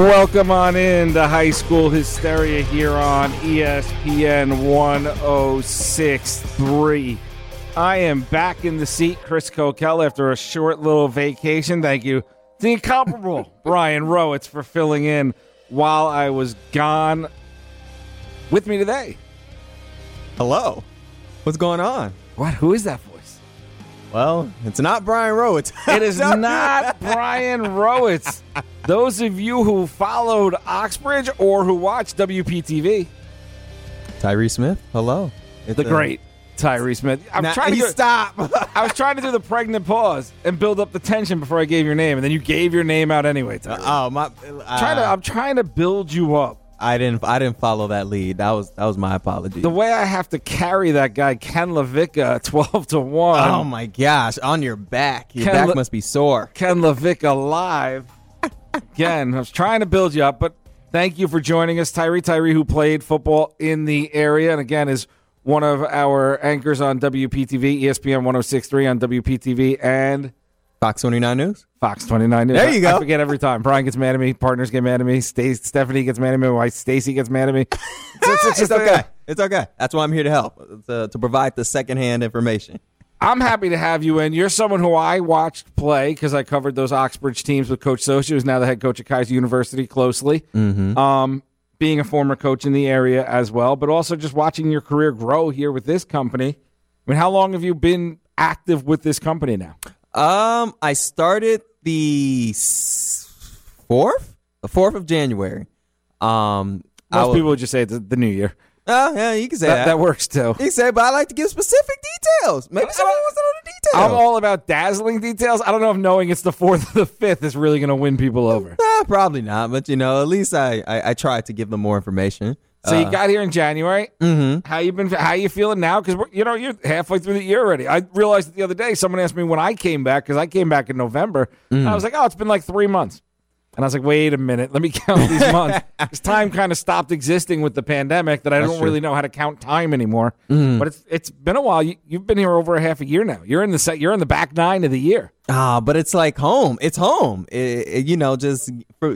Welcome on in to High School Hysteria here on ESPN 1063. I am back in the seat, Chris Kokell, after a short little vacation. Thank you. The incomparable Brian Rowitz for filling in while I was gone. With me today. Hello. What's going on? What? Who is that? Well, it's not Brian Rowitz. It is not Brian Rowitz. Those of you who followed Oxbridge or who watched WPTV, Tyree Smith. Hello. It's the uh, great Tyree Smith. I'm trying to you do, stop. I was trying to do the pregnant pause and build up the tension before I gave your name, and then you gave your name out anyway. Tyree. oh my! Uh, trying to, I'm trying to build you up. I didn't. I didn't follow that lead. That was that was my apology. The way I have to carry that guy Ken LaVicka twelve to one. oh my gosh! On your back. Your Ken back Le- must be sore. Ken LaVicka live. Again, I was trying to build you up, but thank you for joining us. Tyree Tyree, who played football in the area, and again is one of our anchors on WPTV, ESPN 1063 on WPTV, and Fox 29 News. Fox 29 News. There you I go. forget every time. Brian gets mad at me. Partners get mad at me. Stace, Stephanie gets mad at me. My wife Stacy gets mad at me. It's, it's- it's It's okay. It's okay. That's why I'm here to help to, to provide the secondhand information. I'm happy to have you in. You're someone who I watched play because I covered those Oxbridge teams with Coach Socha, who's now the head coach at Keiser University, closely. Mm-hmm. Um, being a former coach in the area as well, but also just watching your career grow here with this company. I mean, how long have you been active with this company now? Um, I started the fourth, the fourth of January. Um, Most wa- people would just say it's the new year. Oh, yeah, you can say That, that. that works too. You can say, but I like to give specific details. Maybe someone wants to know the details. I'm all about dazzling details. I don't know if knowing it's the fourth or the fifth is really going to win people over. Nah, probably not. But you know, at least I I, I tried to give them more information. So you got here in January. Mm-hmm. How you been? How you feeling now? Because you know you're halfway through the year already. I realized the other day. Someone asked me when I came back because I came back in November. I was like, oh, it's been like three months. And I was like, wait a minute, let me count these months. Because time kind of stopped existing with the pandemic that I don't true. really know how to count time anymore. But it's it's been a while. You, you've been here over a half a year now. You're in the set. You're in the back nine of the year. Ah, but it's like home. It's home. It- it- you know, just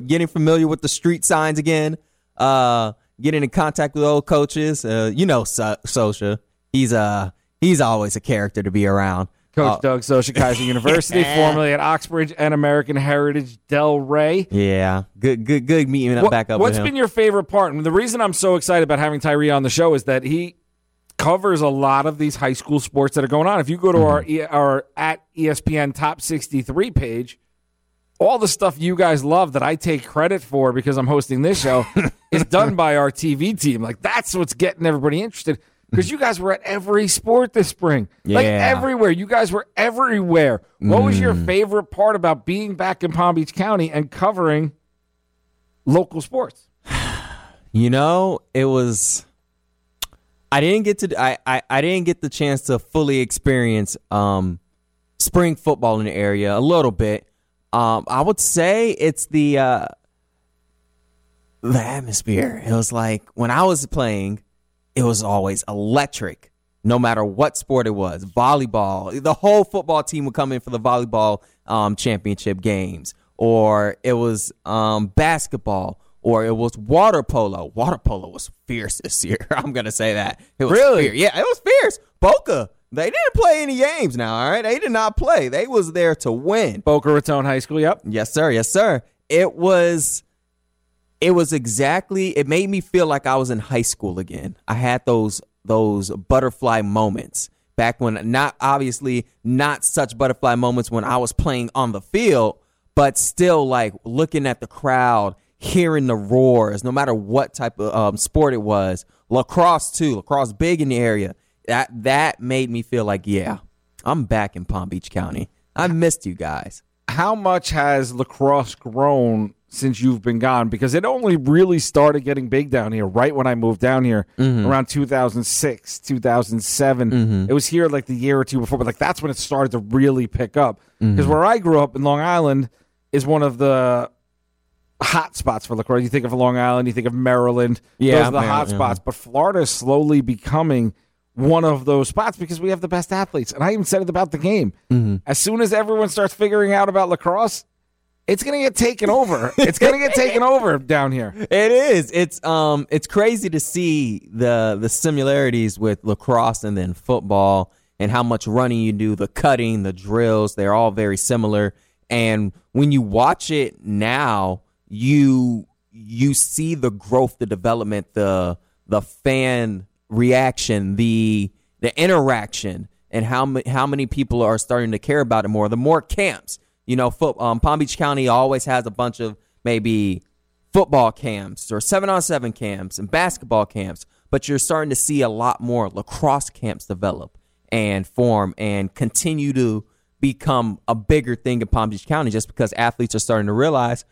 getting familiar with the street signs again. Uh, getting in contact with old coaches. Uh, you know, so- Socha. He's uh he's always a character to be around. Coach Uh, Doug Socha, Keiser University, formerly at Oxbridge and American Heritage Del Rey. yeah, good, good, good meeting up What- back up What's been your favorite part? And the reason I'm so excited about having Tyree on the show is that he covers a lot of these high school sports that are going on. If you go to our Mm-hmm. E- our at ESPN Top 63 page, all the stuff you guys love that I take credit for because I'm hosting this show is done by our TV team. Like that's what's getting everybody interested. Because you guys were at every sport this spring, like everywhere. You guys were everywhere. What was your Mm. favorite part about being back in Palm Beach County and covering local sports? You know, it was. I didn't get to. I, I, I didn't get the chance to fully experience um, spring football in the area a little bit. Um, I would say it's the uh, the atmosphere. It was like when I was playing, it was always electric. No matter what sport it was, volleyball, the whole football team would come in for the volleyball um, championship games, or it was um, basketball, or it was water polo. Water polo was fierce this year. I'm gonna say that. It was Really? fierce. Yeah, it was fierce. Boca, they didn't play any games. Now, all right, they did not play. They was there to win. Boca Raton High School. Yep. Yes, sir. Yes, sir. It was it was exactly it made me feel like I was in high school again. I had those those butterfly moments back when not obviously not such butterfly moments when I was playing on the field, but still like looking at the crowd, hearing the roars, no matter what type of um, sport it was. Lacrosse too, lacrosse big in the area. That that made me feel like yeah, I'm back in Palm Beach County. I missed you guys. How much has lacrosse grown since you've been gone? Because it only really started getting big down here right when I moved down here mm-hmm. around 2006, 2007. Mm-hmm. It was here like the year or two before, but like that's when it started to really pick up. Mm-hmm. Because where I grew up in Long Island is one of the hot spots for lacrosse. You think of Long Island, you think of Maryland. Yeah, those are the hot Maryland, yeah. spots. But Florida is slowly becoming one of those spots because we have the best athletes. And I even said it about the game. Mm-hmm. As soon as everyone starts figuring out about lacrosse, it's gonna get taken over. It's gonna get taken over down here. It is. It's um it's crazy to see the the similarities with lacrosse and then football and how much running you do, the cutting, the drills, they're all very similar. And when you watch it now, you you see the growth, the development, the the fan reaction, the the interaction, and how how many people are starting to care about it more. The more camps, you know, foot, um, Palm Beach County always has a bunch of maybe football camps or seven on seven camps and basketball camps, but you're starting to see a lot more lacrosse camps develop and form and continue to become a bigger thing in Palm Beach County just because athletes are starting to realize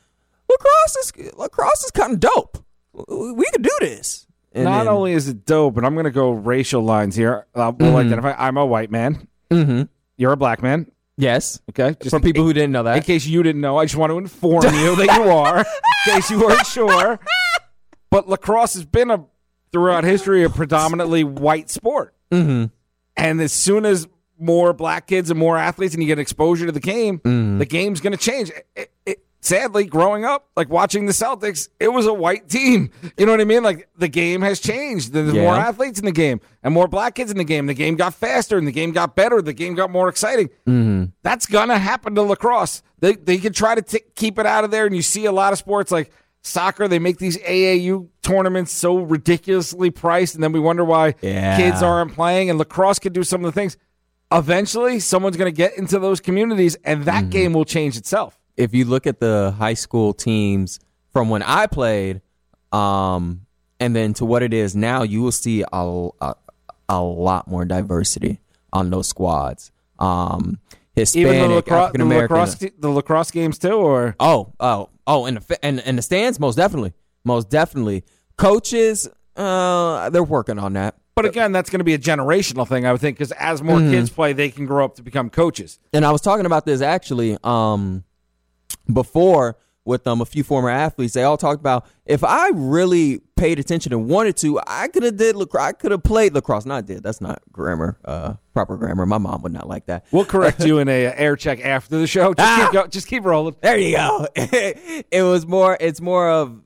lacrosse is lacrosse is kind of dope. We could do this. And Not then- only is it dope, but I'm gonna go racial lines here. Uh, we'll identify. I'm a white man. Mhm. You're a black man. yes, Okay, just for in- people who didn't know that. In case you didn't know, I just want to inform you that you are. In case you weren't sure. But lacrosse has been a throughout history a predominantly white sport. Mm-hmm. And as soon as more black kids and more athletes and you get exposure to the game, Mm-hmm. the game's going to change. It, it, sadly, growing up, like watching the Celtics, it was a white team. You know what I mean? Like the game has changed. There's Yeah. more athletes in the game and more black kids in the game. The game got faster and the game got better. The game got more exciting. Mm-hmm. That's gonna happen to lacrosse. They they can try to t- keep it out of there, and you see a lot of sports like soccer. They make these AAU tournaments so ridiculously priced, and then we wonder why Yeah. kids aren't playing. And lacrosse can do some of the things. Eventually, someone's gonna get into those communities, and that game will change itself. If you look at the high school teams from when I played, um, and then to what it is now, you will see a, a, a lot more diversity on those squads. Um, Hispanic, Even the lacrosse, African the American. lacrosse, the lacrosse games too, or Oh, oh, oh, in the in, in the stands, most definitely, most definitely. Coaches, uh, they're working on that. but again, that's going to be a generational thing, I would think, because as more kids play, they can grow up to become coaches. and I was talking about this actually um before with um a few former athletes. They all talked about if I really paid attention and wanted to, I could have did lacrosse. I could have played lacrosse. Not did. That's not grammar. Uh, proper grammar. My mom would not like that. We'll correct you in a uh, air check after the show. Just Ah! keep go, just keep rolling. There you go. it was more. It's more of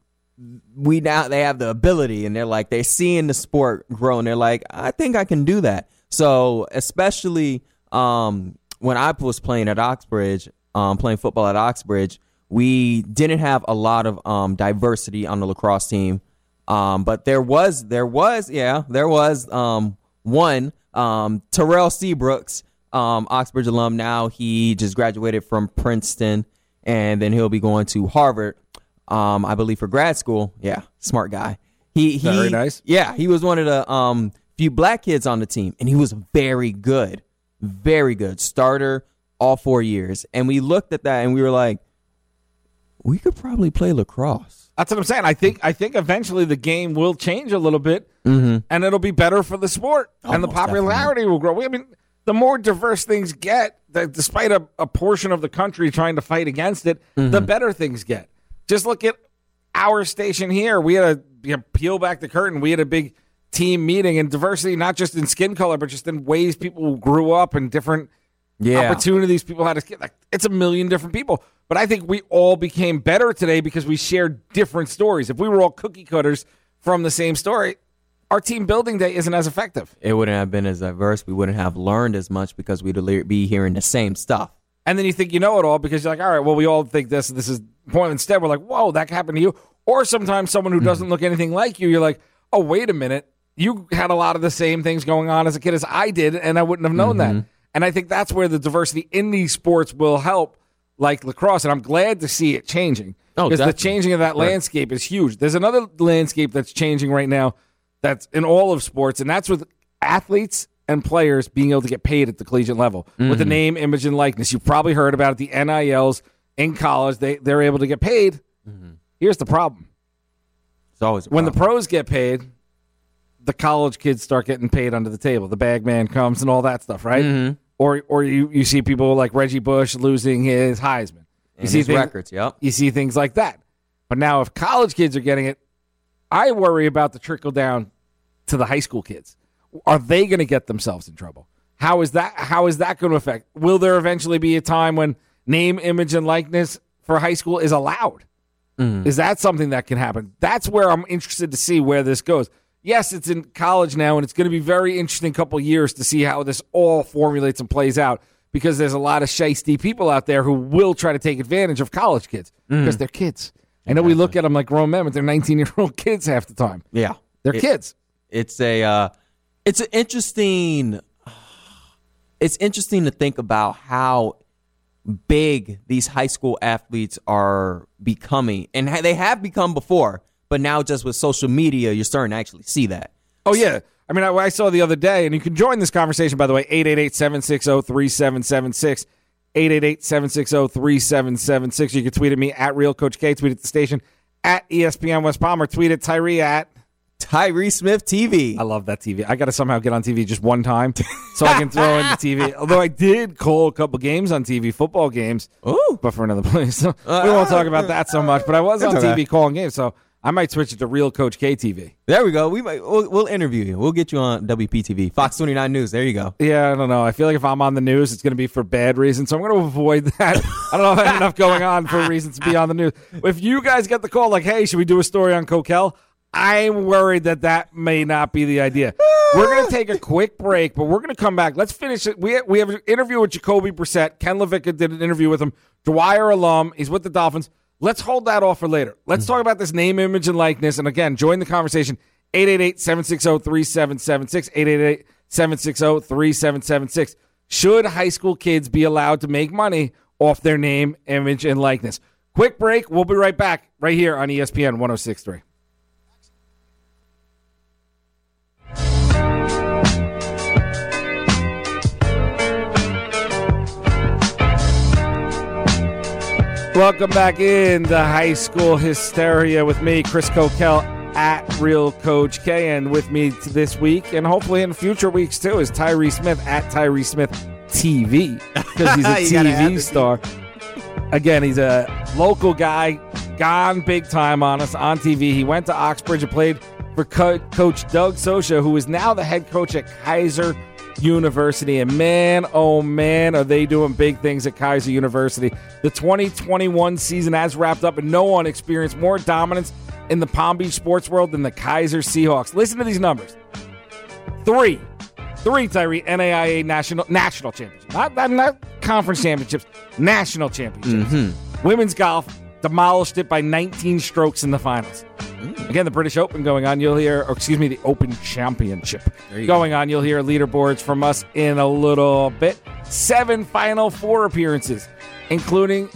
we now they have the ability and they're like they're seeing the sport grow and they're like I think I can do that. So especially um, when I was playing at Oxbridge, um, playing football at Oxbridge, we didn't have a lot of um, diversity on the lacrosse team. Um, but there was there was yeah there was um, one um, Terrell Seabrooks, um, Oxbridge alum. Now he just graduated from Princeton, and then he'll be going to Harvard, um, I believe, for grad school. Yeah, smart guy. He he Very nice. Yeah, he was one of the um, few black kids on the team, and he was very good, very good starter all four years. And we looked at that and we were like, we could probably play lacrosse. That's what I'm saying. I think I think eventually the game will change a little bit, mm-hmm. and it'll be better for the sport, oh, and the popularity will grow. I mean, the more diverse things get, that despite a, a portion of the country trying to fight against it, the mm-hmm. better things get. Just look at our station here. We had a you know, peel back the curtain. We had a big team meeting and diversity, not just in skin color, but just in ways people grew up and different Yeah. opportunities people had to like it's a million different people. But i think we all became better today because we shared different stories. If we were all cookie cutters from the same story our team building day isn't as effective. It wouldn't have been as diverse. We wouldn't have learned as much because we'd be hearing the same stuff. and then you think you know it all because you're like all right well we all think this this is point. Instead we're like whoa that happened to you. Or sometimes someone who mm-hmm. doesn't look anything like you you're like oh wait a minute. You had a lot of the same things going on as a kid as i did and i wouldn't have known that mm-hmm. And i think that's where the diversity in these sports will help like lacrosse and i'm glad to see it changing. Oh, because the changing of that Right. landscape is huge. There's another landscape that's changing right now that's in all of sports and that's with athletes and players being able to get paid at the collegiate level with the Mm-hmm. name image and likeness. You've probably heard about it the nils in college they, they're able to get paid. Mm-hmm. here's the problem. It's always when the pros get paid the college kids start getting paid under the table. The bag man comes and all that stuff right? Mm-hmm. Or or you, you see people like reggie bush losing his heisman you And see things- records. Yep. you see things like that. But now, if college kids are getting it, I worry about the trickle down to the high school kids. Are they going to get themselves in trouble? How is that? How is that going to affect? Will there eventually be a time when name, image, and likeness for high school is allowed. Mm-hmm. Is that something that can happen? That's where I'm interested to see where this goes. Yes, it's in college now, and it's going to be very interesting couple years to see how this all formulates and plays out because there's a lot of shisty people out there who will try to take advantage of college kids Mm-hmm. because they're kids. I know we look at them like grown men, but they're 19 year old kids half the time. Yeah. They're It- kids. it's a uh, it's an interesting it's interesting to think about how big these high school athletes are becoming and they have become before but now just with social media you're starting to actually see that Oh yeah. I mean, I, I saw the other day, and you can join this conversation, by the way, 888-760-3776, 888-760-3776. You can tweet at me, at Real Coach K, tweet at the station, at ESPN West Palmer, tweet at Tyree at... Tyree Smith TV I love that TV. I got to somehow get on TV just one time so I can throw in the TV. Although I did call a couple games on TV, football games, Ooh. but for another place. Uh, we won't talk about that so much, but I was on TV calling games, so I might switch it to Real Coach K TV. there we go we might we'll, we'll interview you we'll get you on WPTV Fox 29 News there you go Yeah, I don't know. I feel like if I'm on the news, it's going to be for bad reasons. So I'm going to avoid that. I don't know if I have enough going on for reasons to be on the news. If you guys get the call, like, hey, should we do a story on Kokell? I'm worried that that may not be the idea. We're going to take a quick break, but we're going to come back. Let's finish it. We, we have an interview with Jacoby Brissett. Ken LaVicka did an interview with him. Dwyer alum. He's with the Dolphins. Let's hold that off for later. Let's mm. talk about this name, image, and likeness. And again, join the conversation 888 760 3776. 888 760 3776. Should high school kids be allowed to make money off their name, image, and likeness? Quick break. We'll be right back right here on ESPN 1063. Welcome back in into high school hysteria with me, Chris Kokell at Real Coach K, and with me this week and hopefully in future weeks too is Tyree Smith at Tyree Smith TV because he's a TV star. Again, he's a local guy, gone big time on us on TV. He went to Oxbridge and played for Co- Coach Doug Socha, who is now the head coach at Keiser University. And man, oh man, are they doing big things at Keiser University. The 2021 season has wrapped up, and no one experienced more dominance in the Palm Beach sports world than the Keiser Seahawks. Listen to these numbers three, three Tyree NAIA national national championships, not, not not conference championships, national championships. Mm-hmm. Women's golf demolished it by 19 strokes in the finals. Mm. Again, the British Open going on. You'll hear, or excuse me, the Open Championship going on. You'll hear leaderboards from us in a little bit. Seven Final Four appearances, including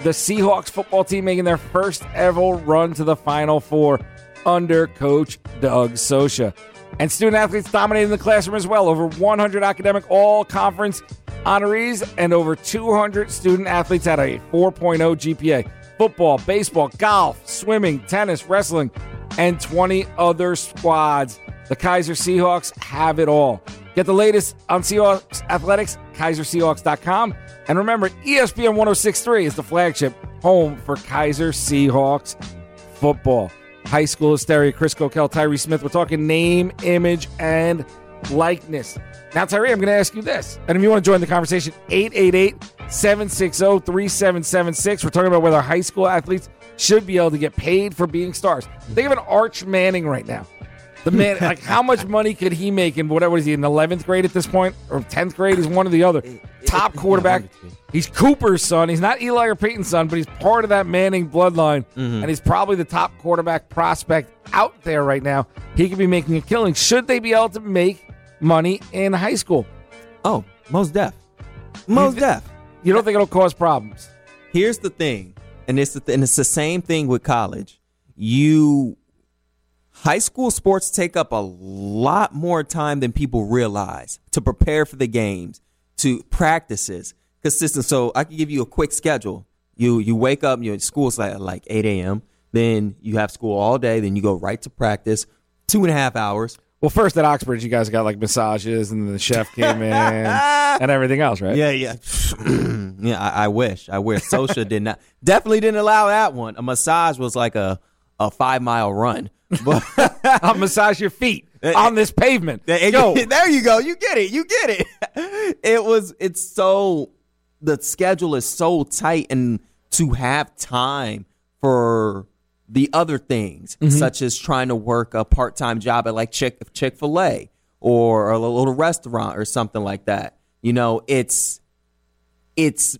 the Seahawks football team making their first ever run to the Final Four under Coach Doug Socha. And student athletes dominating the classroom as well. Over 100 academic all conference honorees and over 200 student athletes had a 4.0 GPA. Football, baseball, golf, swimming, tennis, wrestling, and 20 other squads. The Keiser Seahawks have it all. Get the latest on Seahawks athletics, keiserseahawks.com. And remember, ESPN 1063 is the flagship home for Keiser Seahawks football. High school hysteria, Chris Kokell, Tyree Smith. We're talking name, image, and likeness. Now, Tyree, I'm going to ask you this. And if you want to join the conversation, 888 760 3776. We're talking about whether high school athletes should be able to get paid for being stars. Think of an Arch Manning right now. The man, like, how much money could he make in whatever is he in 11th grade at this point or 10th grade? He's one or the other. Top quarterback. He's Cooper's son. He's not Eli or Peyton's son, but he's part of that Manning bloodline, mm-hmm. and he's probably the top quarterback prospect out there right now. He could be making a killing. Should they be able to make money in high school? oh most deaf most deaf You don't think it'll cause problems? here's the thing, and it's the th- and it's the same thing with college. You high school sports take up a lot more time than people realize to prepare for the games, to practices, consistent. So I can give you a quick schedule. You you wake up, your school's like like eight a.m. Then you have school all day. Then you go right to practice, two and a half hours. Well, first at Oxbridge, you guys got like massages, and the chef came in and everything else, right? Yeah, yeah, yeah. I, I wish, I wish. Socha did not, definitely didn't allow that one. A massage was like a a five mile run. But I'll massage your feet on this pavement. Yo, there you go. You get it. You get it. It was. It's so. The schedule is so tight, and to have time for the other things, mm-hmm. such as trying to work a part time job at like Chick Chick fil A or a little restaurant or something like that. You know, it's it's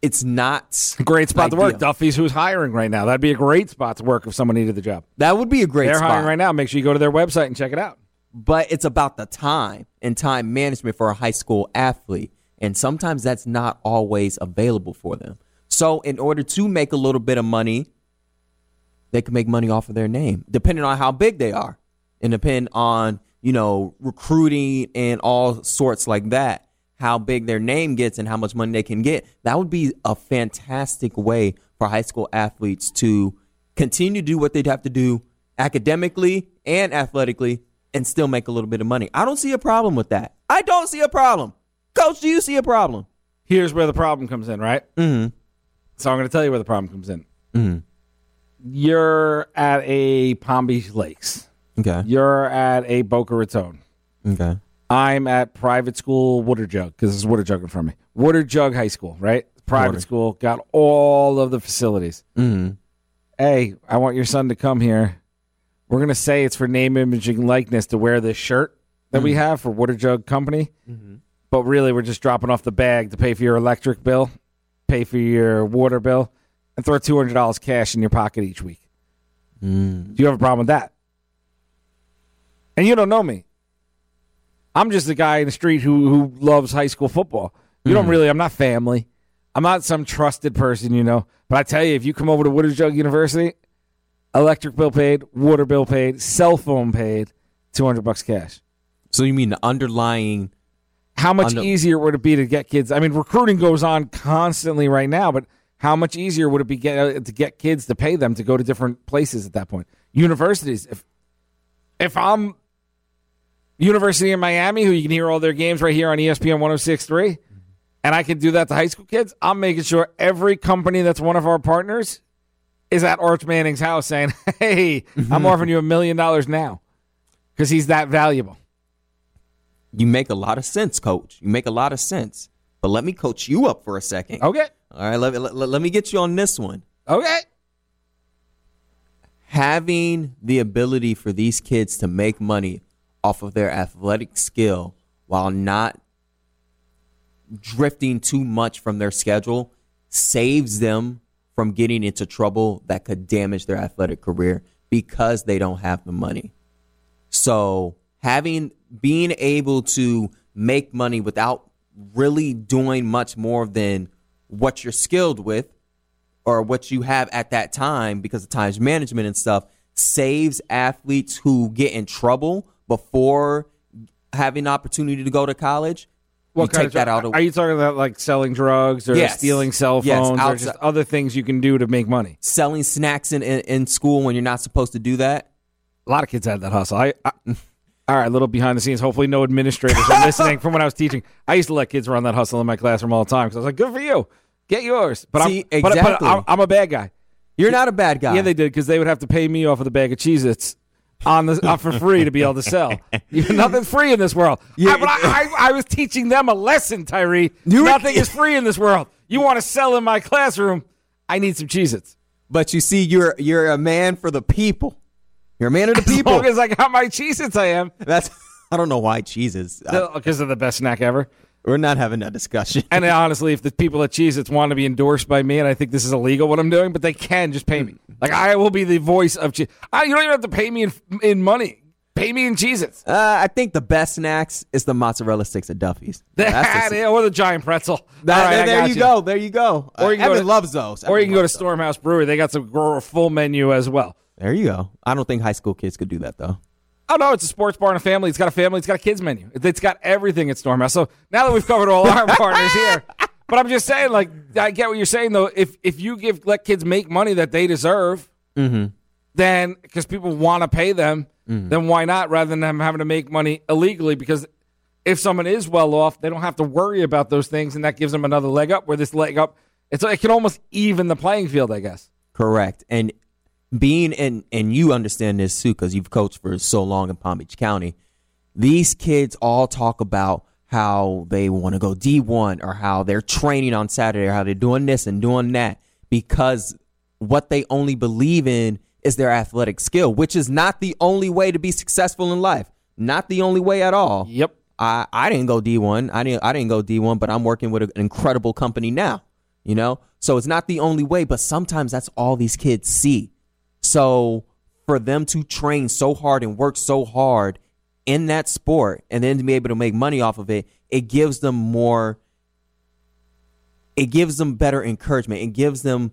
it's not Great spot to work. ideal. Duffy's who's hiring right now. That'd be a great spot to work if someone needed the job. That would be a great They're spot. hiring right now. Make sure you go to their website and check it out. but it's about the time and time management for a high school athlete. And sometimes that's not always available for them. So, in order to make a little bit of money, they can make money off of their name, depending on how big they are, and depend on you know recruiting and all sorts like that. How big their name gets and how much money they can get. That would be a fantastic way for high school athletes to continue to do what they'd have to do academically and athletically and still make a little bit of money. I don't see a problem with that. I don't see a problem. Coach, do you see a problem? Here's where the problem comes in, right? Mm-hmm. So I'm going to tell you where the problem comes in. Mhm. You're at a Palm Beach Lakes. Okay. You're at a Boca Raton. Okay. I'm at private school Water Jug because there's Water Jug in front of me. Water Jug High School, right? Private Water. school, got all of the facilities. Mm-hmm. Hey, I want your son to come here. We're gonna say it's for name, imaging, likeness to wear this shirt that we have for Water Jug Company, but really we're just dropping off the bag to pay for your electric bill, pay for your water bill, and throw two hundred dollars cash in your pocket each week. Mm. Do you have a problem with that? And you don't know me. I'm just a guy in the street who who loves high school football. You don't really. I'm not family. I'm not some trusted person, you know. But I tell you, if you come over to Wooders Jug University, electric bill paid, water bill paid, cell phone paid, two hundred bucks cash. So you mean the underlying? How much Under- easier would it be to get kids? I mean, recruiting goes on constantly right now, but how much easier would it be get, uh, to get kids to pay them to go to different places at that point? Universities. If if I'm University of Miami, who you can hear all their games right here on ESPN 1063, and I can do that to high school kids, I'm making sure every company that's one of our partners is at Arch Manning's house saying, "Hey, I'm offering you a million dollars now." Because he's that valuable. You make a lot of sense, Coach. You make a lot of sense. But let me coach you up for a second. Okay. All right. Let, let, let me get you on this one. Okay. having the ability for these kids to make money off of their athletic skill while not drifting too much from their schedule saves them from getting into trouble that could damage their athletic career because they don't have the money. So, having being able to make money without really doing much more than what you're skilled with or what you have at that time because of times management and stuff saves athletes who get in trouble before having the opportunity to go to college. you What kind take of that out of Are you talking about like selling drugs or Yes. stealing cell Yes, phones or outside- just other things you can do to make money? selling snacks in, in, in school when you're not supposed to do that. A lot of kids had that hustle. I, I all right, a little behind the scenes. Hopefully, no administrators are listening from when I was teaching. I used to let kids run that hustle in my classroom all the time because I was like, "Good for you, get yours." But See, I'm, but, but. I'm, I'm a bad guy. You're not a bad guy. Yeah, they did because they would have to pay me off of the bag of Cheez-Its on the uh, for free to be able to sell. Nothing's free in this world. Yeah, I, but I, I, was teaching them a lesson, Tyree. Nothing is free in this world. You want to sell in my classroom? I need some Cheez-Its. but you see, you're you're a man for the people. You're a man of the As people. long as I got my Cheez-Its, I am. That's I don't know why cheeses. Uh, Because they're the best snack ever. we're not having that discussion. And honestly, if the people at Cheez-Its want to be endorsed by me, and I think this is illegal what I'm doing, but they can just pay me. Like I will be the voice of Cheez. I, you don't even have to pay me in, in money. Pay me in Cheez-Its. Uh, I think the best snacks is the mozzarella sticks at Duffy's. That's That, the- or the giant pretzel. that- All right, I there got you go. There you go. Or Uh, you can go Evan to- loves those. Or you can go to. Stormhouse Brewery. They got some full menu as well. There you go. I don't think high school kids could do that though. Oh no, it's a sports bar and a family. It's got a family. It's got a kids menu. It- It's got everything at Stormhouse. So now that we've covered all our partners here, but I'm just saying, like, I get what you're saying though. If if you give let kids make money that they deserve, mm-hmm. then because people want to pay them, mm-hmm. then why not? Rather than them having to make money illegally, because if someone is well off, they don't have to worry about those things, and that gives them another leg up. Where this leg up, it's it can almost even the playing field, I guess. Correct. And being and and you understand this too because you've coached for so long in Palm Beach County. These kids all talk about how they want to go D1 or how they're training on Saturday or how they're doing this and doing that because what they only believe in is their athletic skill, which is not the only way to be successful in life. Not the only way at all. Yep. I, I didn't go D1. I didn't I didn't go D1, but I'm working with an incredible company now, you know? So it's not the only way, but sometimes that's all these kids see. So for them to train so hard and work so hard in that sport and then to be able to make money off of it, it gives them more it gives them better encouragement. It gives them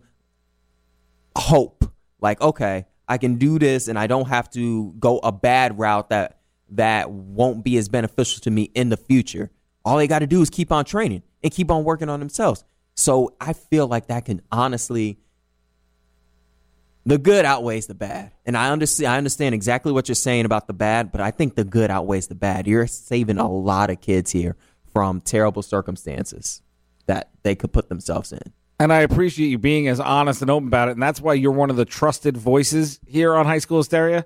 hope. Like, okay, I can do this and I don't have to go a bad route that that won't be as beneficial to me in the future. All they got to do is keep on training and keep on working on themselves. So I feel like that can honestly the good outweighs the bad. And I understand I understand exactly what you're saying about the bad, but I think the good outweighs the bad. You're saving a lot of kids here from terrible circumstances that they could put themselves in. And I appreciate you being as honest and open about it. And that's why you're one of the trusted voices here on High School Hysteria.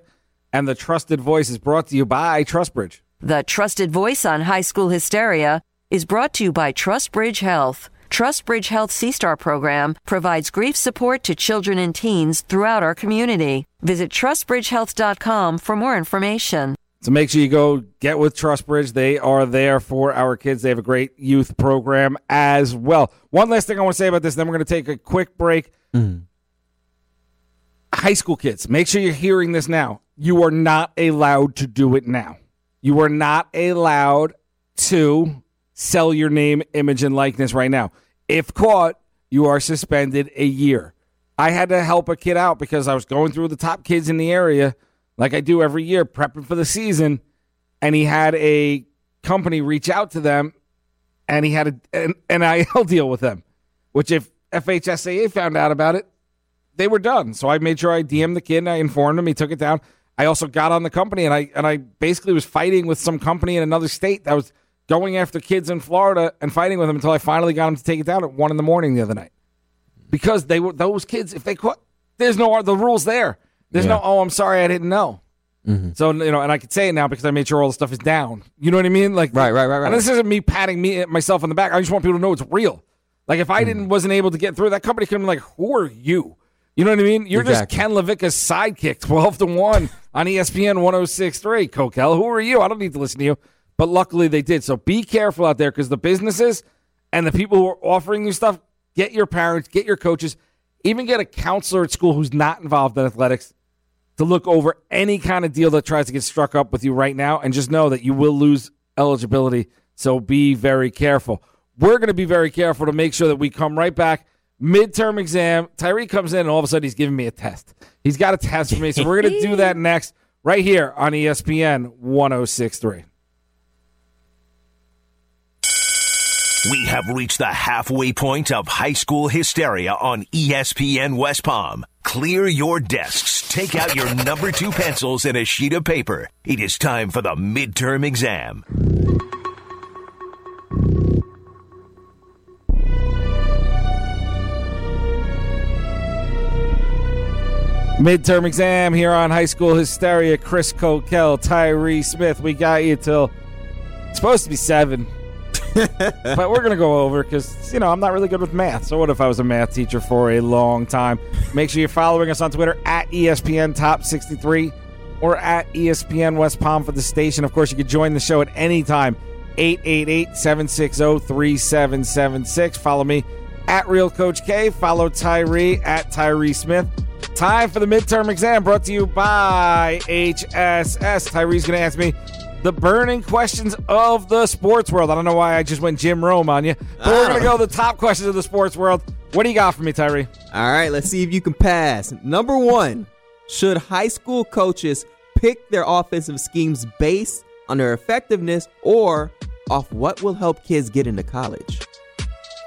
And the trusted voice is brought to you by TrustBridge. The trusted voice on High School Hysteria is brought to you by TrustBridge Health. TrustBridge Health C-Star program provides grief support to children and teens throughout our community. Visit trustbridgehealth.com for more information. So make sure you go get with TrustBridge. They are there for our kids. They have a great youth program as well. One last thing I want to say about this, then we're going to take a quick break. Mm. High school kids, make sure you're hearing this now. You are not allowed to do it now. You are not allowed to sell your name, image, and likeness right now. If caught, you are suspended a year. I had to help a kid out because I was going through the top kids in the area, like I do every year, prepping for the season, and he had a company reach out to them, and he had a, an NIL deal with them, which if FHSAA found out about it, they were done. So I made sure I DM'd the kid and I informed him. He took it down. I also got on the company and I and I basically was fighting with some company in another state that was going after kids in Florida and fighting with them until I finally got them to take it down at one in the morning the other night. Because they were those kids, if they caught there's no the rules there. There's Yeah. no oh I'm sorry I didn't know. Mm-hmm. So you know, and I can say it now because I made sure all the stuff is down. You know what I mean? Like Right, right, right, right. And this isn't me patting me myself on the back. I just want people to know it's real. Like if I didn't mm-hmm. wasn't able to get through, that company could have been like, "Who are you?" You know what I mean? You're Exactly. just Ken LaVicka's sidekick, twelve to one on ESPN 106.3. Kokell, who are you? I don't need to listen to you. But luckily they did. So be careful out there because the businesses and the people who are offering you stuff, get your parents, get your coaches, even get a counselor at school who's not involved in athletics to look over any kind of deal that tries to get struck up with you right now and just know that you will lose eligibility. So be very careful. We're going to be very careful to make sure that we come right back. Midterm exam. Tyree comes in and all of a sudden he's giving me a test. He's got a test for me. So we're going to do that next right here on ESPN 1063. We have reached the halfway point of high school hysteria on ESPN West Palm. Clear your desks, take out your number two pencils and a sheet of paper. It is time for the midterm exam. Midterm exam here on High School Hysteria. Chris Kokell, Tyree Smith. We got you till it's supposed to be seven. but we're to go over because, you know, I'm not really good with math. So, what if I was a math teacher for a long time? Make sure you're following us on Twitter at ESPN Top 63 or at ESPN West Palm for the station. Of course, you can join the show at any time 888 760 3776. Follow me at Real Coach K. Follow Tyree at Tyree Smith. Time for the midterm exam brought to you by HSS. Tyree's going to ask me the burning questions of the sports world. I don't know why I just went Jim Rome on you, but we're going to ah. go the top questions of the sports world. What do you got for me, Tyree? All right, let's see if you can pass. Number one, should high school coaches pick their offensive schemes based on their effectiveness or off what will help kids get into college?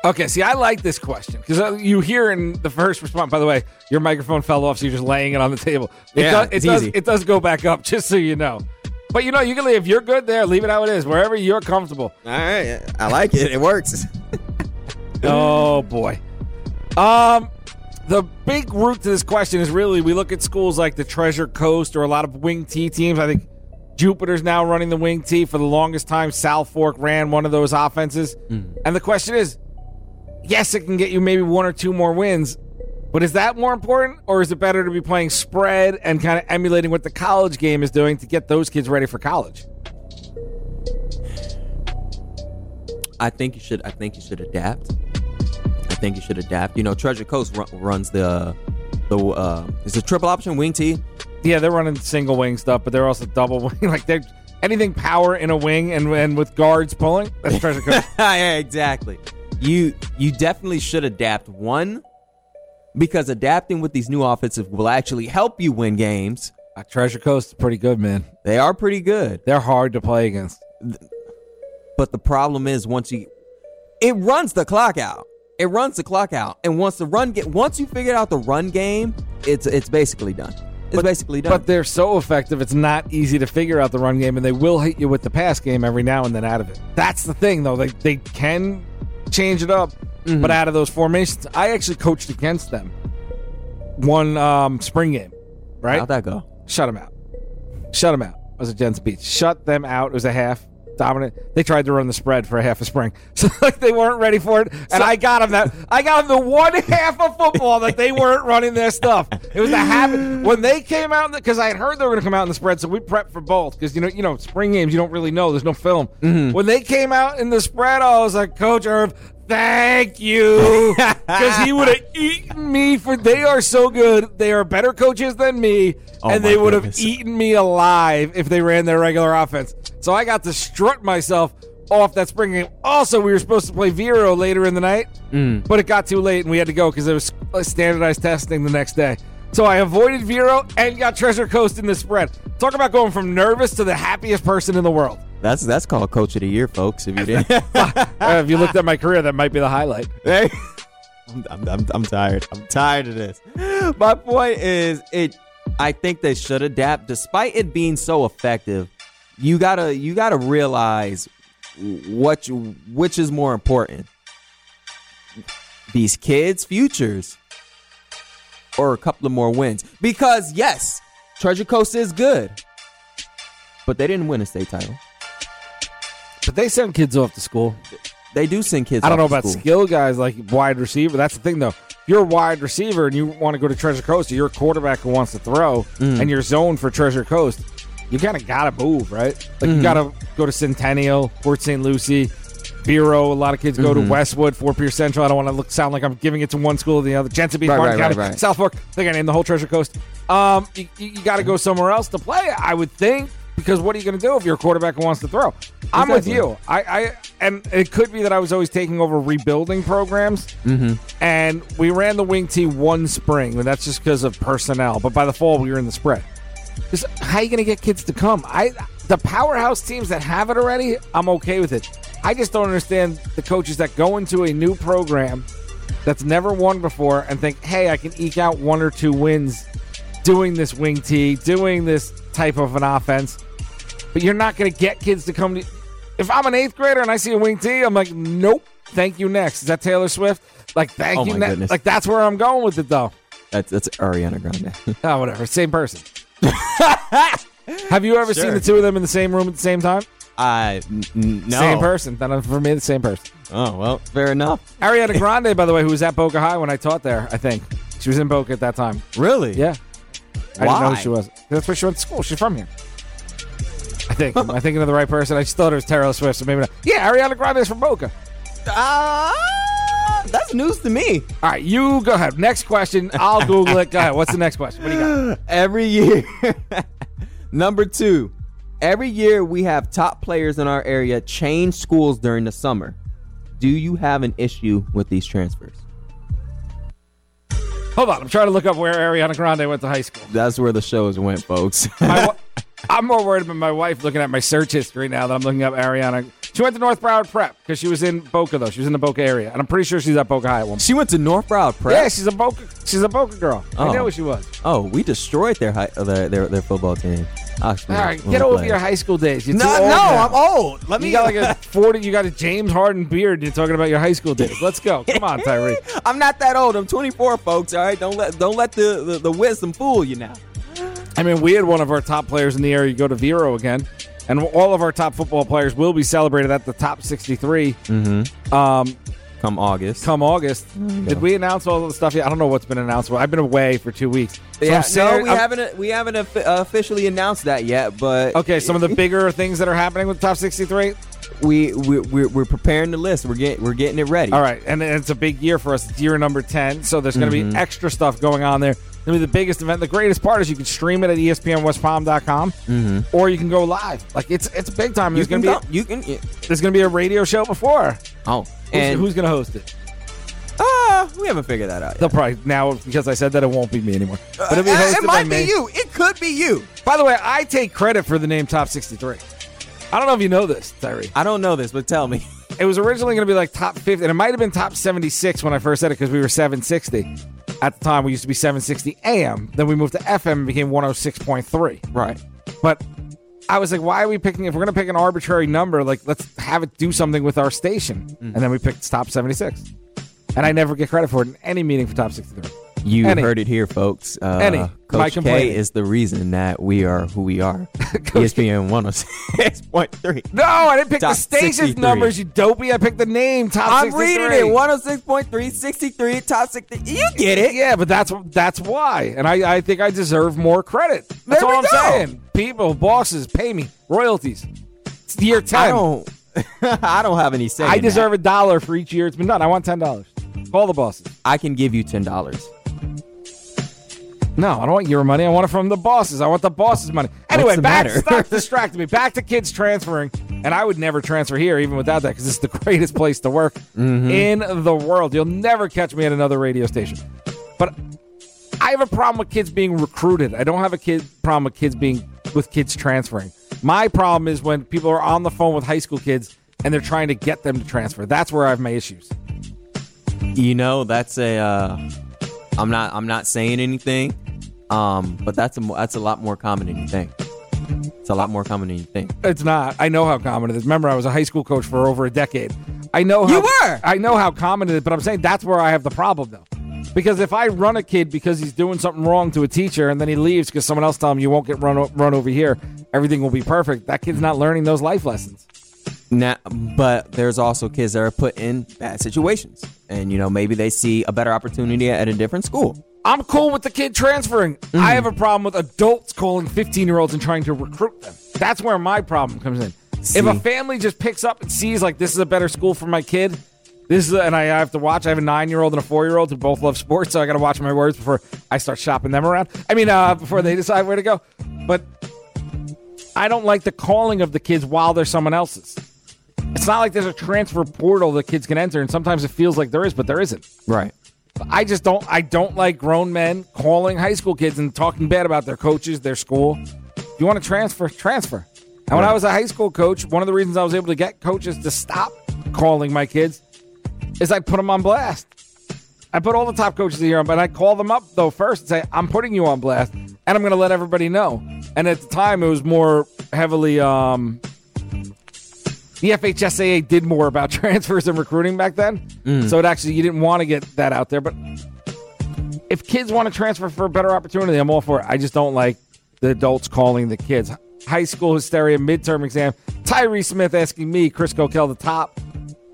Okay, see, I like this question because uh, you hear in the first response. By the way, your microphone fell off, so you're just laying it on the table. It Yeah, does, it does. It does go back up, just so you know. But you know, you can leave. If you're good there, leave it how it is, wherever you're comfortable. All right, I like it. It works. Oh boy. Um the big root to this question is really we look at schools like the Treasure Coast or a lot of wing T teams. I think Jupiter's now running the wing T for the longest time. South Fork ran one of those offenses. And the question is, yes, it can get you maybe one or two more wins, But is that more important, or is it better to be playing spread and kind of emulating what the college game is doing to get those kids ready for college? I think you should. I think you should adapt. I think you should adapt. You know, Treasure Coast run, runs the the uh, is it triple option wing T. Yeah, they're running single wing stuff, but they're also double wing. Like they're anything power in a wing and and with guards pulling. That's Treasure Coast. yeah, exactly. You you definitely should adapt one because adapting with these new offensive will actually help you win games. Uh, Treasure Coast is pretty good, man. They are pretty good. They're hard to play against. But the problem is once you it runs the clock out. It runs the clock out. And once the run get once you figure out the run game, it's it's basically done. It's But- basically done. But they're so effective, it's not easy to figure out the run game, and they will hit you with the pass game every now and then out of it. That's the thing, though. They, they can change it up, Mm-hmm. but out of those formations, I actually coached against them one um, spring game, right? How'd that go? Shut them out. Shut them out. It was a Jensen Beach. Shut them out. It was a half dominant. They tried to run the spread for a half a spring, so like they weren't ready for it. And I got them that. I got them the one half of football that they weren't running their stuff. It was the habit when they came out because I had heard they were going to come out in the spread, so we prepped for both because you know you know spring games you don't really know. There's no film. When they came out in the spread, I was like, Coach Irv. Thank you, because he would have eaten me for. They are so good. They are better coaches than me, Oh and they would have eaten me alive if they ran their regular offense. So I got to strut myself off that spring game. Also, we were supposed to play Vero later in the night, Mm. but it got too late and we had to go because it was standardized testing the next day. So I avoided Vero and got Treasure Coast in the spread. Talk about going from nervous to the happiest person in the world. That's that's called coach of the year, folks. If you didn't, Uh, if you looked at my career, that might be the highlight. Hey, I'm, I'm, I'm, I'm tired. I'm tired of this. My point is, it. I think they should adapt, despite it being so effective. You gotta you gotta realize what you, which is more important. These kids' futures, or a couple of more wins. Because yes, Treasure Coast is good, but they didn't win a state title. But they send kids off to school. They do send kids. I don't know about school. skill guys like wide receiver. That's the thing, though. If you're a wide receiver and you want to go to Treasure Coast, or you're a quarterback who wants to throw, Mm. and you're zoned for Treasure Coast, you kind of got to move, right? Like Mm-hmm. you got to go to Centennial, Port St. Lucie, Vero. A lot of kids go Mm-hmm. to Westwood, Fort Pierce Central. I don't want to look sound like I'm giving it to one school or the other. Jensen Beach, Right, Martin right, County, right. South Fork. I think I named the whole Treasure Coast. Um, you, you got to go somewhere else to play. I would think because what are you going to do if you're a quarterback who wants to throw? I'm with you. I, I and it could be that I was always taking over rebuilding programs, mm-hmm. and we ran the wing T one spring, and that's just because of personnel. But by the fall, we were in the spread. Just how are you going to get kids to come? I the powerhouse teams that have it already, I'm okay with it. I just don't understand the coaches that go into a new program that's never won before and think, hey, I can eke out one or two wins doing this wing T, doing this type of an offense. But you're not going to get kids to come to. If I'm an eighth grader and I see a wing T, I'm like, nope, thank you next. Is that Taylor Swift? Like, thank Oh you next. Like, that's where I'm going with it, though. That's that's Ariana Grande. Oh, whatever. Same person. Have you ever seen the two of them in the same room at the same time? I n- n- no. Same person. Then uh, for me, the same person. Oh well, fair enough. Ariana Grande, by the way, who was at Boca High when I taught there, I think. She was in Boca at that time. Really? Yeah. I didn't know who she was. That's where she went to school. She's from here. I think. Am I thinking of the right person? I just thought it was Taylor Swift, so maybe not. Yeah, Ariana Grande is from Boca. Ah, that's news to me. All right, you go ahead. Next question. I'll Google it. Go ahead. What's the next question? What do you got? Every year. Number two. Every year we have top players in our area change schools during the summer. Do you have an issue with these transfers? Hold on. I'm trying to look up where Ariana Grande went to high school. That's where the shows went, folks. My, I'm more worried about my wife looking at my search history now that I'm looking up Ariana. She went to North Broward Prep because she was in Boca, though. She was in the Boca area. And I'm pretty sure she's at Boca High at one point. she went to North Broward Prep. Yeah, she's a Boca. She's a Boca girl. I Oh. knew what she was. Oh, we destroyed their high, uh, their, their their football team. Actually, All right, get over played. your high school days. You're No, too no, now. I'm old. Let me. You me. got like a 40. You got a James Harden beard. You're talking about your high school days. Let's go. Come on, Tyree. I'm not that old. I'm 24, folks. All right, don't let don't let the, the, the wisdom fool you now. I mean, we had one of our top players in the area go to Vero again, and all of our top football players will be celebrated at the top 63. Mm-hmm. Um, come August. come August. Did we announce all of the stuff yet? I don't know what's been announced. I've been away for two weeks. So yeah, I'm no, we I'm- haven't we haven't officially announced that yet, but Okay, some of the bigger things that are happening with top 63. we we we're, we're preparing the list. We're getting we're getting it ready. All right, and it's a big year for us. It's year number 10, so there's going to Mm-hmm. be extra stuff going on there. To be the biggest event. The greatest part is you can stream it at ESPNWestPalm.com, or you can go live. Like it's it's big time. Mm-hmm. You There's going can to go, be you can yeah. there's going to be a radio show before. oh Who's, and who's going to host it? uh, we haven't figured that out. They'll probably now because I said that it won't be me anymore. But it'll be Uh, hosted it by might me. be you. It could be you. By the way, I take credit for the name Top 63. I don't know if you know this, Tyree. I don't know this, but tell me. It was originally going to be like top 50, and it might have been top 76 when I first said it because we were 760. At the time, we used to be 760 AM. Then we moved to FM and became 106.3. Right. But I was like, why are we picking? If we're going to pick an arbitrary number, like let's have it do something with our station. Mm-hmm. And then we picked top 76. And I never get credit for it in any meeting for top 63. You Any. heard it here, folks. Uh, Any. My Coach K is the reason that we are who we are. ESPN 106.3. No, I didn't pick the station's 63. numbers, you dopey. I picked the name top I'm 63. reading it. 106.3, 63, top 60. You get it. Yeah, but that's that's why, and I, I think I deserve more credit. That's There all I'm go. saying. People, bosses, pay me royalties. It's year ten. I don't. I don't have any say. I deserve that. a dollar for each year it's been done. I want ten dollars. Call the bosses. I can give you ten dollars. No, I don't want your money. I want it from the bosses. I want the bosses' money. Anyway, back matter? stop distracting me. Back to kids transferring, and I would never transfer here even without that because it's the greatest place to work Mm-hmm. in the world. You'll never catch me at another radio station. But I have a problem with kids being recruited. I don't have a kid problem with kids being with kids transferring. My problem is when people are on the phone with high school kids and they're trying to get them to transfer. That's where I have my issues. You know, that's a. Uh, I'm not. I'm not saying anything. Um, but that's a. That's a lot more common than you think. It's a lot more common than you think. It's not. I know how common it is. Remember, I was a high school coach for over a decade. I know how You were! I know how common it is, but I'm saying that's where I have the problem though. Because if I run a kid because he's doing something wrong to a teacher and then he leaves because someone else told him you won't get run run over here, everything will be perfect. That kid's not learning those life lessons. Now, but there's also kids that are put in bad situations, and you know maybe they see a better opportunity at a different school. I'm cool with the kid transferring. I have a problem with adults calling 15 year olds and trying to recruit them. That's where my problem comes in. If a family just picks up and sees like this is a better school for my kid, this is, a, and I have to watch. I have a nine year old and a four year old who both love sports, so I got to watch my words before I start shopping them around. I mean, uh, before they decide where to go. But I don't like the calling of the kids while they're someone else's. It's not like there's a transfer portal that kids can enter, and sometimes it feels like there is, but there isn't. Right. I just don't. I don't like grown men calling high school kids and talking bad about their coaches, their school. If you want to transfer, transfer. And when I was a high school coach, one of the reasons I was able to get coaches to stop calling my kids is I put them on blast. I put all the top coaches here on, but I call them up though first and say, "I'm putting you on blast, and I'm going to let everybody know." And at the time, it was more heavily. Um, the FHSAA did more about transfers and recruiting back then, so it actually you didn't want to get that out there. But if kids want to transfer for a better opportunity, I'm all for it. I just don't like the adults calling the kids. High school hysteria midterm exam. Tyree Smith asking me, Chris Kokell, the top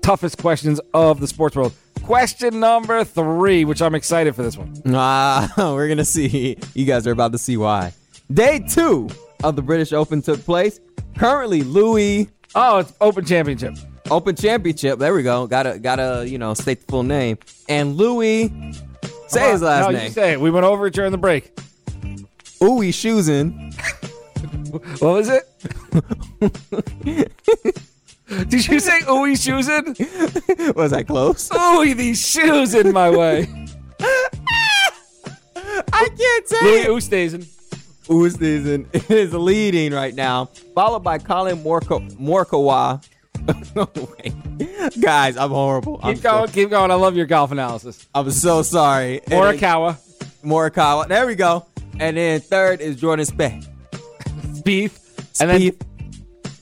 toughest questions of the sports world. Question number three, which I'm excited for this one. Ah, we're gonna see. You guys are about to see why. Day two of the British Open took place. Currently, Louis Oh, it's Open Championship. Open Championship. There we go. Gotta gotta you know state the full name. And Louis, say his last no, name. You say it. We went over it during the break. Uwe Schuzen. What was it? Did you say ooey shoes in? Was I close? Ooey, these shoes in my way. I can't say Louis. Oosthuizen. Oosthuizen is leading right now, followed by Colin Morko- Morikawa. Guys, I'm horrible. I'm Keep going, So, keep going. I love your golf analysis. I'm so sorry. And Morikawa, Morikawa. There we go. And then third is Jordan Spieth. Spieth, and then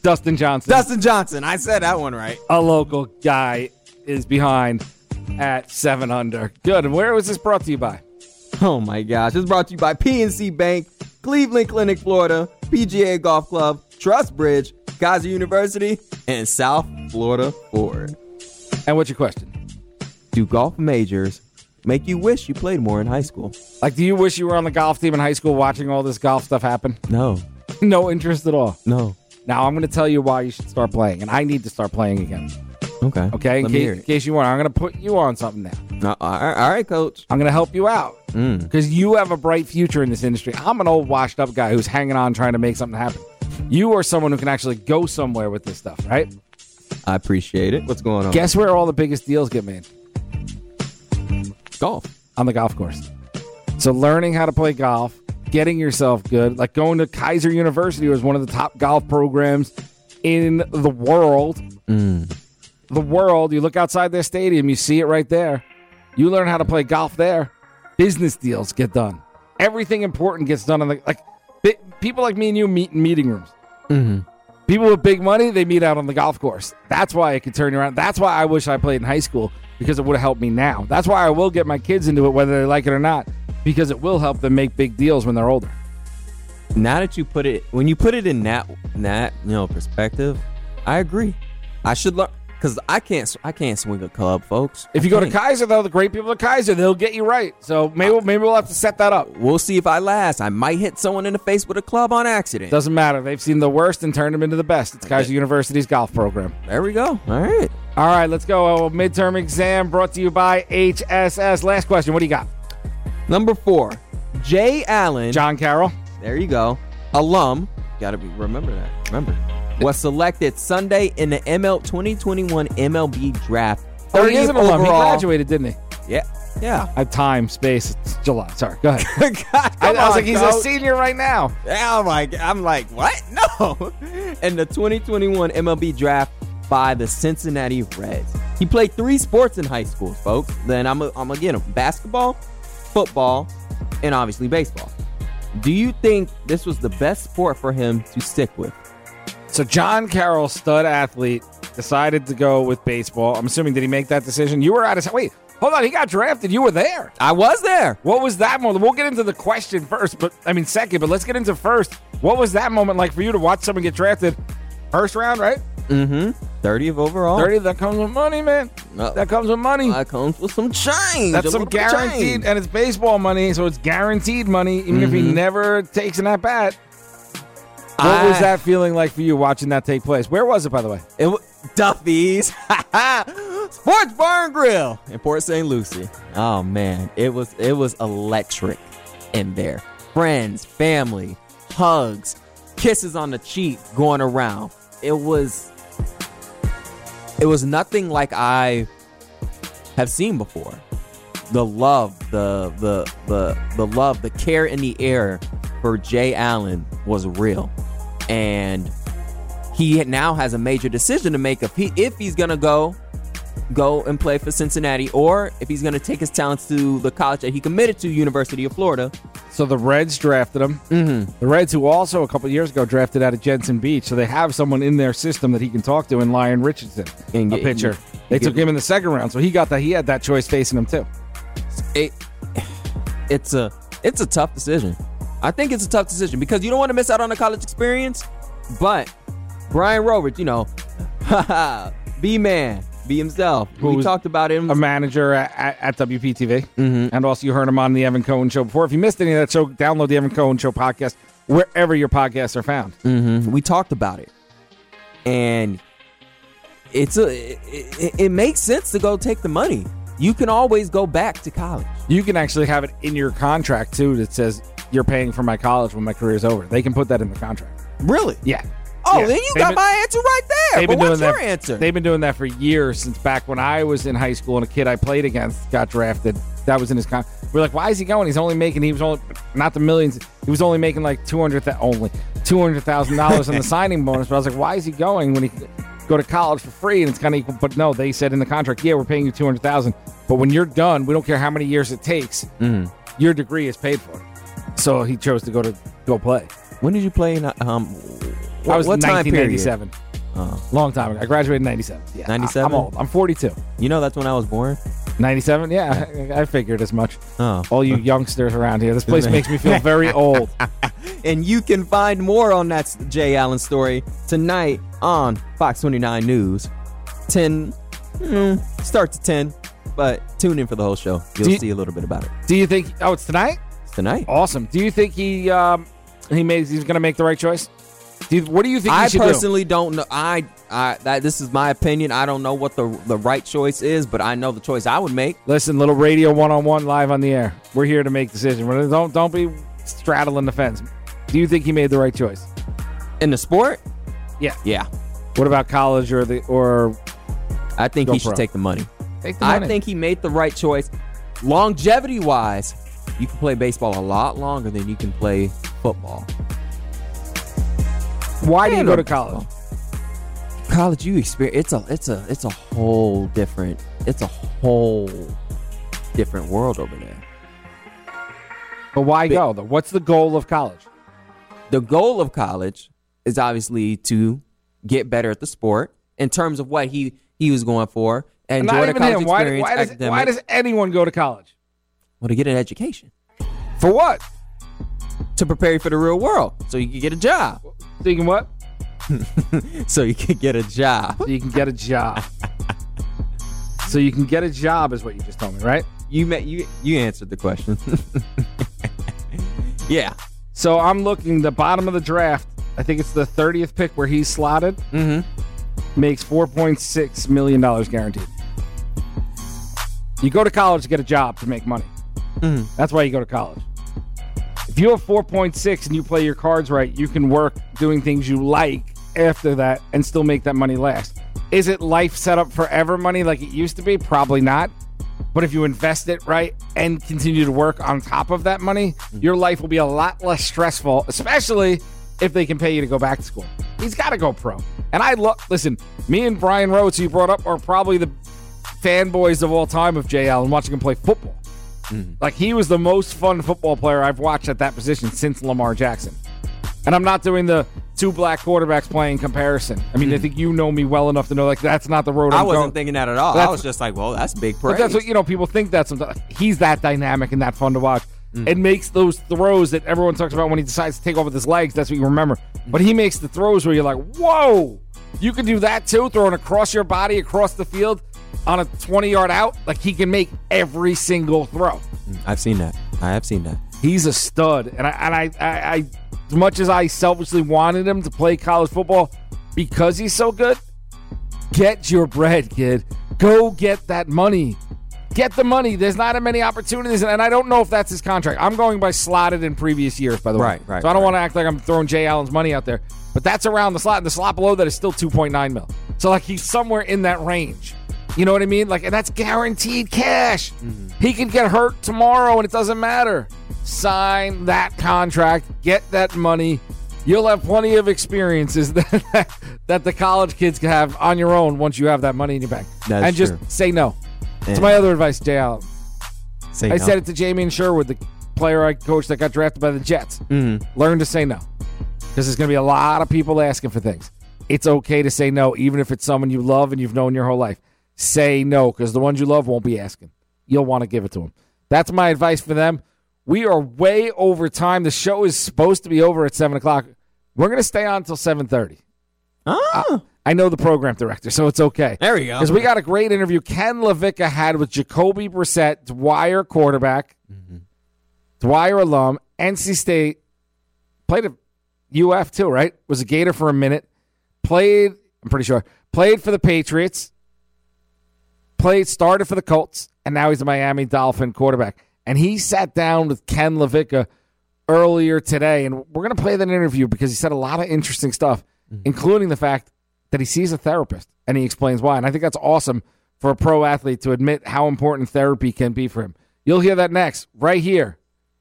Dustin Johnson. Dustin Johnson. I said that one right. a local guy is behind at seven under. Good. And where was this brought to you by? Oh my gosh. It's brought to you by PNC Bank, Cleveland Clinic, Florida, PGA Golf Club, Trust Bridge, Keiser University, and South Florida Ford. And what's your question? do golf majors, make you wish you played more in high school. Like, do you wish you were on the golf team in high school watching all this golf stuff happen? No, no interest at all. no. Now I'm going to tell you why you should start playing, and I need to start playing again. Okay. Okay, in, Let me hear case, in case you want, I'm going to put you on something now. No, all right, all right, coach. I'm going to help you out Mm. because you have a bright future in this industry. I'm an old, washed up guy who's hanging on trying to make something happen. You are someone who can actually go somewhere with this stuff, right? I appreciate it. What's going on? Guess where all the biggest deals get made? golf. On the golf course. So learning how to play golf, getting yourself good, like going to Keiser University was one of the top golf programs in the world. The world. You look outside their stadium, you see it right there. You learn how to play golf there. Business deals get done. Everything important gets done on the like. People like me and you meet in meeting rooms. Mm-hmm. People with big money, they meet out on the golf course. That's why it could turn around. That's why I wish I played in high school because it would have helped me now. That's why I will get my kids into it, whether they like it or not, because it will help them make big deals when they're older. Now that you put it, when you put it in that that you know perspective, I agree. I should learn because I can't I can't swing a club, folks. If you go to. Keiser, though, the great people at Keiser, they'll get you right. So maybe maybe we'll have to set that up. we'll see if I last. I might hit someone in the face with a club on accident. Doesn't matter. They've seen the worst and turned them into the best. It's Keiser University's golf program. There we go. All right. All right, let's go. A midterm exam brought to you by HSS. Last question. What do you got? Number four, Jay Allen. John Carroll. There you go. Alum. Got to be remember that. Remember. Was selected Sunday in the ML 2021 MLB draft. Oh, he is an 30th alum. He graduated, didn't he? Yeah. Yeah. I have time, space. It's July. Sorry. Go ahead. God, I, I was on, like, he's coach. a senior right now. Oh my! I'm like, what? No. In the 2021 MLB draft by the Cincinnati Reds, he played three sports in high school, folks. Then I'm, a, I'm gonna get him: basketball, football, and obviously baseball. Do you think this was the best sport for him to stick with? So John Carroll, stud athlete, decided to go with baseball. I'm assuming did he make that decision? You were out of wait. Hold on, he got drafted. You were there. I was there. What was that moment? We'll get into the question first, but I mean second. But let's get into first. What was that moment like for you to watch someone get drafted? First round, right? Mm-hmm. 30th overall. Thirty. That comes with money, man. Uh, That comes with money. That comes with some change. That's some little bit of guaranteed, change. and it's baseball money, so it's guaranteed money, even if he never takes an at bat. What was that feeling like for you watching that take place? Where was it, by the way? It was Duffy's Sports Bar and Grill in Port St. Lucie. Oh man, it was it was electric in there. Friends, family, hugs, kisses on the cheek going around. It was it was nothing like I have seen before. The love, the the the the love, the care in the air for Jay Allen was real. And he now has a major decision to make if he if he's gonna go go and play for Cincinnati or if he's gonna take his talents to the college that he committed to, University of Florida. So the Reds drafted him. Mm-hmm. The Reds, who also a couple years ago drafted out of Jensen Beach, so they have someone in their system that he can talk to in Lyon Richardson, And a pitcher. you- They took him in the second round, so he got that. He had that choice facing him too. It it's a it's a tough decision. I think it's a tough decision because you don't want to miss out on the college experience. But Brian Roberts, you know, B man, be himself. Who we talked about him. A manager at, at, WPTV, mm-hmm. and also you heard him on the Evan Cohen Show before. If you missed any of that show, download the Evan Cohen Show podcast wherever your podcasts are found. Mhm. We talked about it, and it's a it, it, it makes sense to go take the money. You can always go back to college. You can actually have it in your contract too that says you're paying for my college when my career's over. They can put that in the contract. Really? Yeah. Oh, Yeah. then you They've got been- my answer right there. They've But been doing what's that. your answer? They've been doing that for years since back when I was in high school and a kid I played against got drafted. That was in his con. We're like, why is he going? He's only making. He was only not the millions. He was only making like two hundred only two hundred thousand dollars on the signing bonus. But I was like, why is he going when he go to college for free and it's kind of equal? But no, they said in the contract, yeah, we're paying you two hundred thousand. But when you're done, we don't care how many years it takes. Mm-hmm. Your degree is paid for. So he chose to go to go play. when did you play in um? What, I was what time period? 1997. Oh. Long time ago. I graduated in 97. Yeah, I- 97? I'm old. I'm 42. You know that's when I was born. 97? Yeah, I, I figured as much. Oh. All you youngsters around here. This place makes me feel very old. And you can find more on that Jay Allen story tonight on Fox 29 News. 10, mm, start to 10. but tune in for the whole show. You'll Do you- see a little bit about it Do you think? Oh, it's tonight. Tonight. Awesome. Do you think he um, he made he's going to make the right choice? Do you, what do you think he I personally don't know. I, I that this is my opinion. I don't know what the the right choice is, but I know the choice I would make. Listen, little radio one on one live on the air. We're here to make decisions. Don't don't be straddling the fence. Do you think he made the right choice? In the sport, Yeah. yeah, What about college or the or I think he should pro. take the money. take the money. I think he made the right choice. Longevity wise, you can play baseball a lot longer than you can play football. Why do you go to college? College, you experience it's a it's a it's a whole different it's a whole different world over there. But why go though? What's the goal of college? the goal of college is obviously to get better at the sport in terms of what he he was going for. Enjoy Not the even college him. Why, why does why does anyone go to college? Well, to get an education For what? to prepare you for the real world, so you can get a job. Can what? So you can get a job. So you can get a job. so you can get a job is what you just told me, right? You met you you answered the question. yeah. So I'm looking the bottom of the draft. I think it's the 30th pick where he's slotted. Mm-hmm. Makes 4.6 million dollars guaranteed. You go to college to get a job to make money. Mhm. That's why you go to college. If you have 4.6 and you play your cards right, you can work doing things you like after that and still make that money last. Is it life set up forever money like it used to be? Probably not. But if you invest it right and continue to work on top of that money, your life will be a lot less stressful, especially if they can pay you to go back to school. He's got to go pro. And I look, listen, me and Brian Rhodes, who you brought up, are probably the fanboys of all time of Jay Allen watching him play football. Like he was the most fun football player I've watched at that position since Lamar Jackson. And I'm not doing the two black quarterbacks playing comparison. I mean, I think you know me well enough to know like that's not the road I I'm wasn't going. thinking that at all. I was just like, well, that's big But praise. that's what you know. People think that sometimes he's that dynamic and that fun to watch. Mm. It makes those throws that everyone talks about when he decides to take off with his legs. That's what you remember. But he makes the throws where you're like, "Whoa, you can do that too!" Throwing across your body, across the field, on a 20 yard out. Like he can make every single throw. I've seen that. I have seen that. He's a stud, and I and I, I, I as much as I selfishly wanted him to play college football because he's so good, get your bread, kid. Go get that money. Get the money. There's not that many opportunities, and I don't know if that's his contract. I'm going by slotted in previous years, by the way. Right, right, So I don't right. want to act like I'm throwing Jay Allen's money out there, but that's around the slot. And the slot below that is still 2.9 mil. So like he's somewhere in that range. You know what I mean? Like, and that's guaranteed cash. Mm-hmm. He could get hurt tomorrow, and it doesn't matter. Sign that contract. Get that money. You'll have plenty of experiences that, that the college kids can have on your own once you have that money in your bank. That's and just true. say no. That's my other advice, Jay Allen. Say I no. said it to Jamien Sherwood, the player I coached that got drafted by the Jets. Mm-hmm. Learn to say no. Because there's going to be a lot of people asking for things. It's okay to say no, even if it's someone you love and you've known your whole life. Say no, because the ones you love won't be asking. You'll want to give it to them. That's my advice for them. We are way over time. The show is supposed to be over at 7 o'clock. We're going to stay on until 7.30. Ah, I know the program director, so it's okay. there we go. Because we got a great interview Ken LaVicka had with Jacoby Brissett, Dwyer quarterback, Dwyer alum, NC State, played at UF too, right? Was a Gator for a minute. Played, I'm pretty sure, played for the Patriots, played, started for the Colts, and now he's a Miami Dolphin quarterback. And he sat down with Ken LaVicka earlier today, and we're going to play that interview because he said a lot of interesting stuff, mm-hmm. including the fact that he sees a therapist and he explains why. And I think that's awesome for a pro athlete to admit how important therapy can be for him. You'll hear that next, right here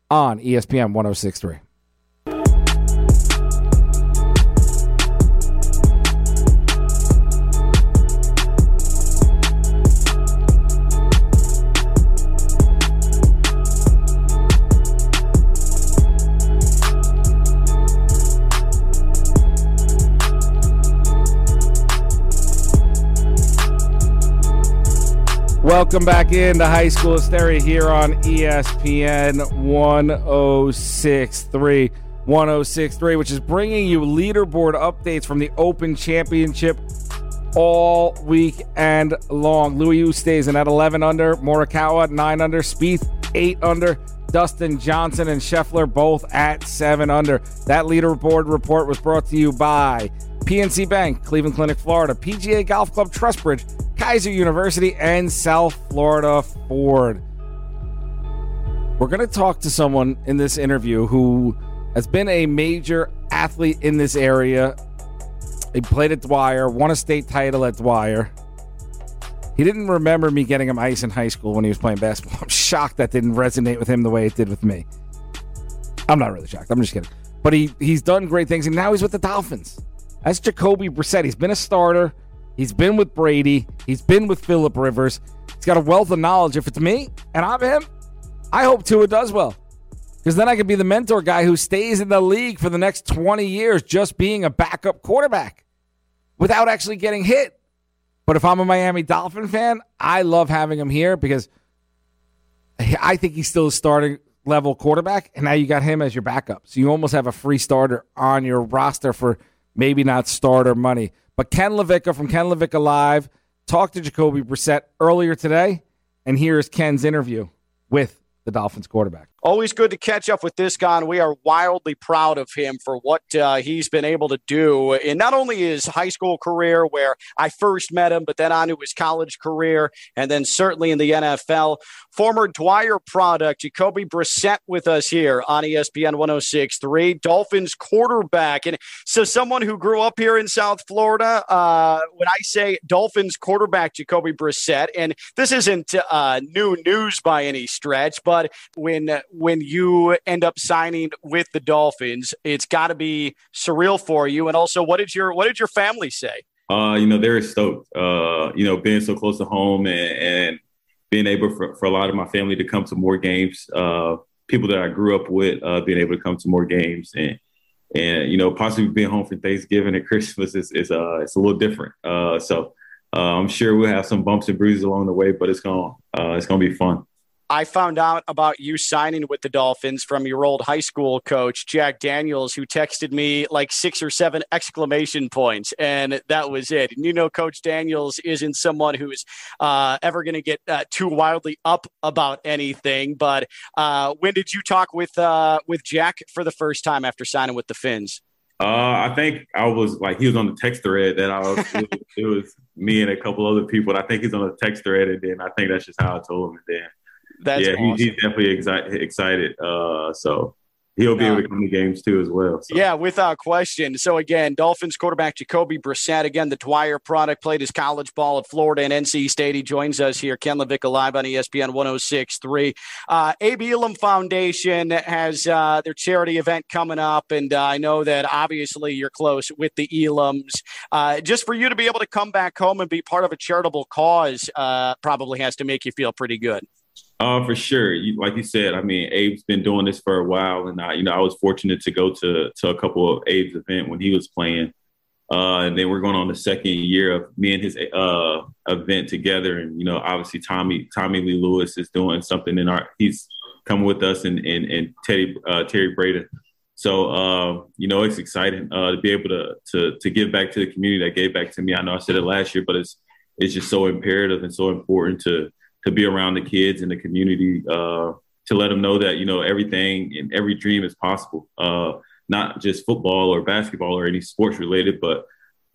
on ESPN 1063. Welcome back in into High School Hysteria here on ESPN 1063. 1063, which is bringing you leaderboard updates from the Open Championship all week and long. Louis Oosthuizen at 11 under, Morikawa 9 under, Spieth 8 under, Dustin Johnson and Scheffler both at 7 under. That leaderboard report was brought to you by PNC Bank, Cleveland Clinic, Florida, PGA Golf Club, Trustbridge, Keiser University, and South Florida Ford. We're going to talk to someone in this interview who has been a major athlete in this area. He played at Dwyer, won a state title at Dwyer. He didn't remember me getting him ice in high school when he was playing basketball. I'm shocked that didn't resonate with him the way it did with me. I'm not really shocked. I'm just kidding. But he he's done great things, and now he's with the Dolphins. That's Jacoby Brissett. He's been a starter. He's been with Brady. He's been with Philip Rivers. He's got a wealth of knowledge. If it's me and I'm him, I hope Tua does well. Because then I could be the mentor guy who stays in the league for the next 20 years just being a backup quarterback without actually getting hit. But if I'm a Miami Dolphin fan, I love having him here because I think he's still a starting level quarterback. And now you got him as your backup. So you almost have a free starter on your roster for maybe not starter money. But Ken LaVicka from Ken LaVicka Live talked to Jacoby Brissett earlier today. And here's Ken's interview with the Dolphins quarterback. Always good to catch up with this guy, and we are wildly proud of him for what uh, he's been able to do in not only his high school career, where I first met him, but then on to his college career, and then certainly in the NFL. Former Dwyer product, Jacoby Brissett, with us here on ESPN 1063, Dolphins quarterback. And so, someone who grew up here in South Florida, uh, when I say Dolphins quarterback, Jacoby Brissett, and this isn't uh, new news by any stretch, but when when you end up signing with the Dolphins, it's got to be surreal for you. And also, what did your what did your family say? Uh, you know, they're stoked. Uh, you know, being so close to home and, and being able for, for, a lot of my family to come to more games. Uh, people that I grew up with uh, being able to come to more games and and you know possibly being home for Thanksgiving and Christmas is is uh it's a little different. Uh, so uh, I'm sure we'll have some bumps and bruises along the way, but it's gonna uh, it's gonna be fun. I found out about you signing with the Dolphins from your old high school coach, Jack Daniels, who texted me like six or seven exclamation points, and that was it. And you know, Coach Daniels isn't someone who's uh, ever going to get uh, too wildly up about anything. But uh, when did you talk with uh, with Jack for the first time after signing with the Fins? Uh, I think I was like he was on the text thread that I was. it, was it was me and a couple other people. I think he's on the text thread, and then I think that's just how I told him. And then that's yeah, awesome. he's definitely excited. Excited. Uh, so he'll be able to come to games too as well. So. Yeah, without question. So again, Dolphins quarterback Jacoby Brissett, again, the Dwyer product, played his college ball at Florida and NC State. He joins us here. Ken LaVicka live on ESPN 106.3. Uh, Abe Elam Foundation has uh, their charity event coming up, and uh, I know that obviously you're close with the Elams. Uh, just for you to be able to come back home and be part of a charitable cause uh, probably has to make you feel pretty good. Uh, for sure. You, like you said, I mean, Abe's been doing this for a while, and I, you know, I was fortunate to go to to a couple of Abe's event when he was playing, uh, and then we're going on the second year of me and his uh, event together. And you know, obviously, Tommy Tommy Lee Lewis is doing something in our. He's come with us, and and, and Teddy uh, Terry Breda. So uh, you know, it's exciting uh, to be able to to to give back to the community that gave back to me. I know I said it last year, but it's it's just so imperative and so important to to be around the kids in the community uh, to let them know that you know everything and every dream is possible. Uh, not just football or basketball or any sports related, but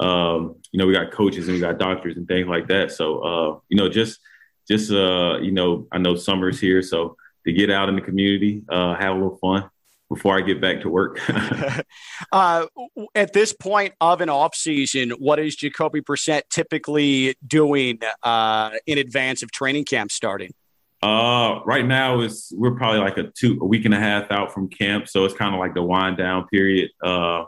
um, you know we got coaches and we got doctors and things like that. So uh, you know just just uh, you know I know summer's here, so to get out in the community, uh, have a little fun, before I get back to work. uh, at this point of an off season, what is Jacoby Brissett typically doing uh, in advance of training camp starting? Uh, right now is we're probably like a two a week and a half out from camp, so it's kind of like the wind down period. Uh,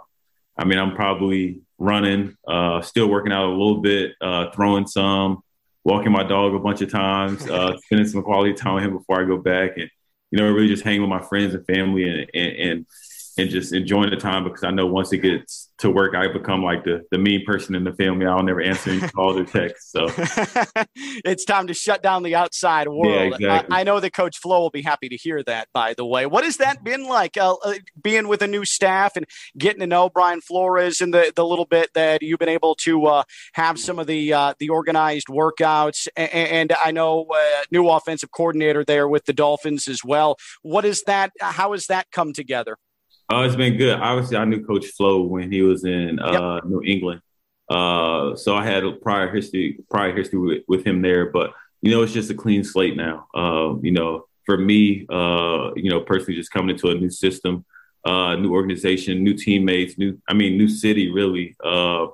I mean, I'm probably running, uh, still working out a little bit, uh, throwing some, walking my dog a bunch of times, uh, spending some quality time with him before I go back, and you know, really just hang with my friends and family and, and, and and just enjoying the time because I know once it gets to work, I become like the the mean person in the family. I'll never answer any calls or texts. So it's time to shut down the outside world. Yeah, exactly. I, I, know that Coach Flo will be happy to hear that. By the way, what has that been like? Uh, uh, being with a new staff and getting to know Brian Flores and the the little bit that you've been able to uh, have some of the uh, the organized workouts, and, and I know uh, new offensive coordinator there with the Dolphins as well. What is that? How has that come together? Oh, it's been good. Obviously, I knew Coach Flo when he was in uh, yep. New England, uh, so I had a prior history prior history with, with, him there. But you know, it's just a clean slate now. Uh, you know, for me, uh, you know, personally, just coming into a new system, uh, new organization, new teammates, new I mean, new city, really. Uh,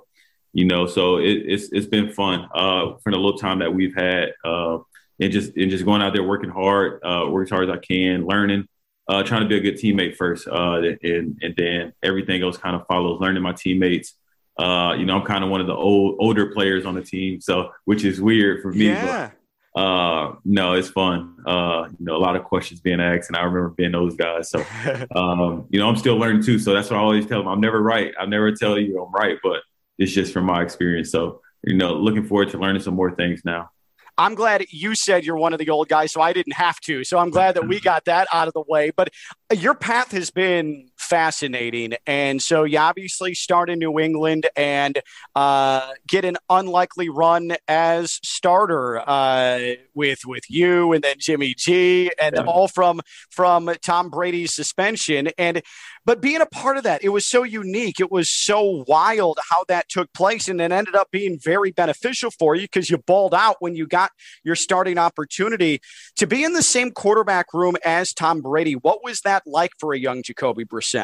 you know, so it, it's it's been fun for the little time that we've had, and just and just going out there working hard, working as hard as I can, learning uh, trying to be a good teammate first, uh, and and then everything else kind of follows. Learning my teammates. Uh, you know, I'm kind of one of the old older players on the team, so which is weird for me. Yeah. But, uh, no, it's fun. Uh, you know, a lot of questions being asked, and I remember being those guys. So, um, you know, I'm still learning too. So that's what I always tell them. I'm never right. I never tell you I'm right, but it's just from my experience. So, you know, looking forward to learning some more things now. I'm glad you said you're one of the old guys, so I didn't have to. So I'm glad that we got that out of the way. But your path has been fascinating. And so you obviously start in New England and uh, get an unlikely run as starter uh, with with you and then Jimmy G and yeah. all from from Tom Brady's suspension. And but being a part of that, it was so unique. It was so wild how that took place, and it ended up being very beneficial for you because you balled out when you got your starting opportunity to be in the same quarterback room as Tom Brady. What was that like for a young Jacoby Brissett?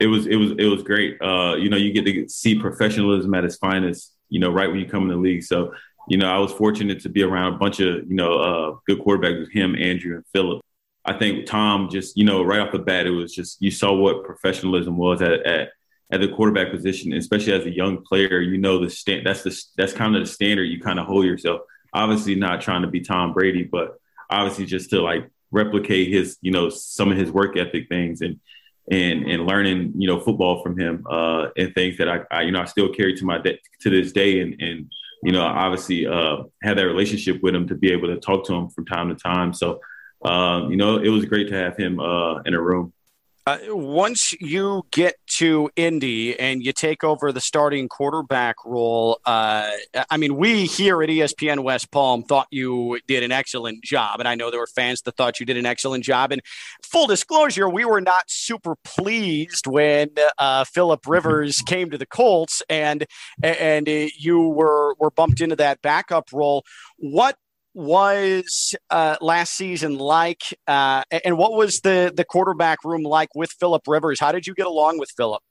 It was it was it was great. Uh, you know, you get to see professionalism at its finest. You know, right when you come in the league. So, you know, I was fortunate to be around a bunch of you know uh, good quarterbacks with him, Andrew, and Philip. I think Tom just, you know, right off the bat, it was just you saw what professionalism was at at, at the quarterback position, especially as a young player. You know, the stand that's the that's kind of the standard you kind of hold yourself. Obviously, not trying to be Tom Brady, but obviously just to like replicate his, you know, some of his work ethic things and and and learning, you know, football from him uh, and things that I, I, you know, I still carry to my de- to this day and and you know, obviously uh, have that relationship with him to be able to talk to him from time to time. So um, you know, it was great to have him uh, in a room. Uh, once you get to Indy and you take over the starting quarterback role, uh, I mean, we here at ESPN West Palm thought you did an excellent job. And I know there were fans that thought you did an excellent job. And full disclosure, we were not super pleased when uh, Philip Rivers came to the Colts and and you were, were bumped into that backup role. What was uh, last season like, uh, and what was the the quarterback room like with Philip Rivers? How did you get along with Philip?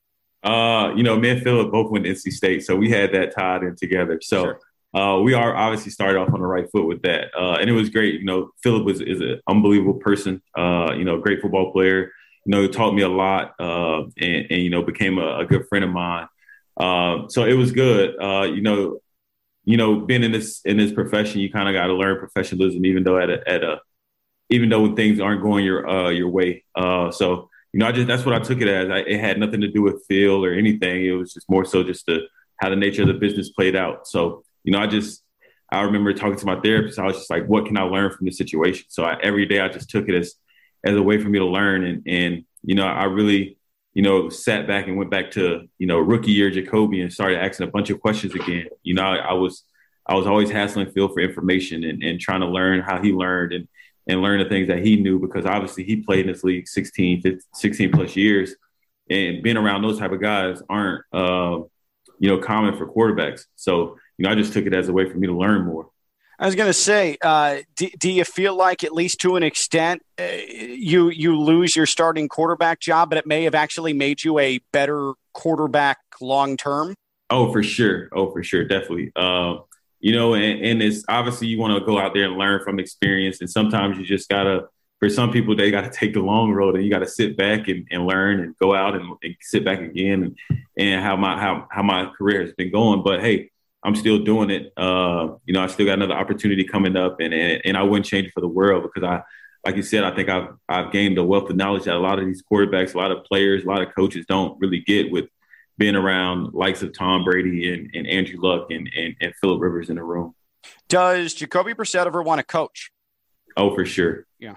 Uh, you know, me and Philip both went to NC State, so we had that tied in together. So. Sure. Uh, we are obviously started off on the right foot with that, uh, and it was great. You know, Philip was is an unbelievable person. Uh, you know, great football player. You know, he taught me a lot, uh, and, and, you know, became a, a good friend of mine. Uh, so it was good. Uh, you know, you know, being in this in this profession, you kind of got to learn professionalism, even though at a, at a even though when things aren't going your uh, your way. Uh, so you know, I just that's what I took it as. I, it had nothing to do with Phil or anything. It was just more so just the how the nature of the business played out. So you know, I just I remember talking to my therapist. I was just like, what can I learn from this situation? So I, every day I just took it as as a way for me to learn and and you know, I really you know, sat back and went back to, you know, rookie year Jacoby and started asking a bunch of questions again. You know, I, I was I was always hassling Phil for information and, and trying to learn how he learned and and learn the things that he knew because obviously he played in this league 16, 15, 16 plus years. And being around those type of guys aren't, uh, you know, common for quarterbacks. So, you know, I just took it as a way for me to learn more. I was going to say, uh, do, do, you feel like, at least to an extent, uh, you you lose your starting quarterback job, but it may have actually made you a better quarterback long term? Oh, for sure. Oh, for sure, definitely. Uh, you know, and, and it's obviously you want to go out there and learn from experience, and sometimes you just gotta. For some people, they got to take the long road, and you got to sit back and, and, learn, and go out and, and sit back again, and, and how my how how my career has been going. But hey, I'm still doing it. Uh, you know, I still got another opportunity coming up, and, and, and I wouldn't change it for the world because I like you said, I think I've I've gained a wealth of knowledge that a lot of these quarterbacks, a lot of players, a lot of coaches don't really get with being around likes of Tom Brady and, and Andrew Luck and, and, and Philip Rivers in the room. Does Jacoby Brissett ever want to coach? Oh, for sure. Yeah.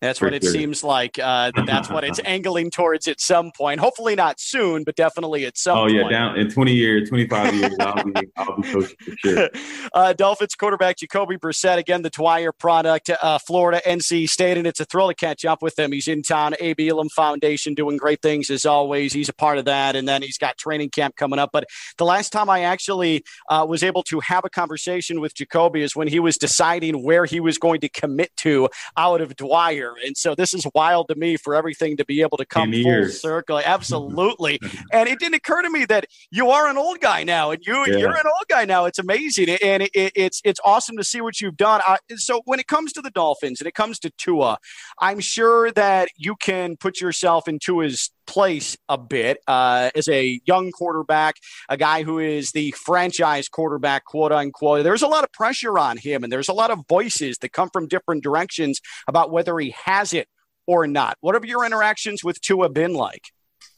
That's what it seems like. Uh, that's what it's angling towards at some point. Hopefully not soon, but definitely at some. Oh point. yeah, down in twenty years, twenty five years, I'll be I'll be coaching for sure. Uh, Dolphins quarterback Jacoby Brissett again, the Dwyer product, uh, Florida, NC State, and it's a thrill to catch up with him. He's in town, Abe Elam Foundation, doing great things as always. He's a part of that, and then he's got training camp coming up. But the last time I actually uh, was able to have a conversation with Jacoby is when he was deciding where he was going to commit to out of Dwyer, and so this is wild to me for everything to be able to come full circle. Absolutely. and it didn't occur to me that you are an old guy now, and you yeah. you're an old guy now. It's amazing, and it, it, it's it's awesome to see what you've done. I, so when it comes to the Dolphins and it comes to Tua, I'm sure that you can put yourself in Tua's place a bit uh, as a young quarterback, a guy who is the franchise quarterback, quote unquote. There's a lot of pressure on him, and there's a lot of voices that come from different directions about whether he has it or not. What have your interactions with Tua been like?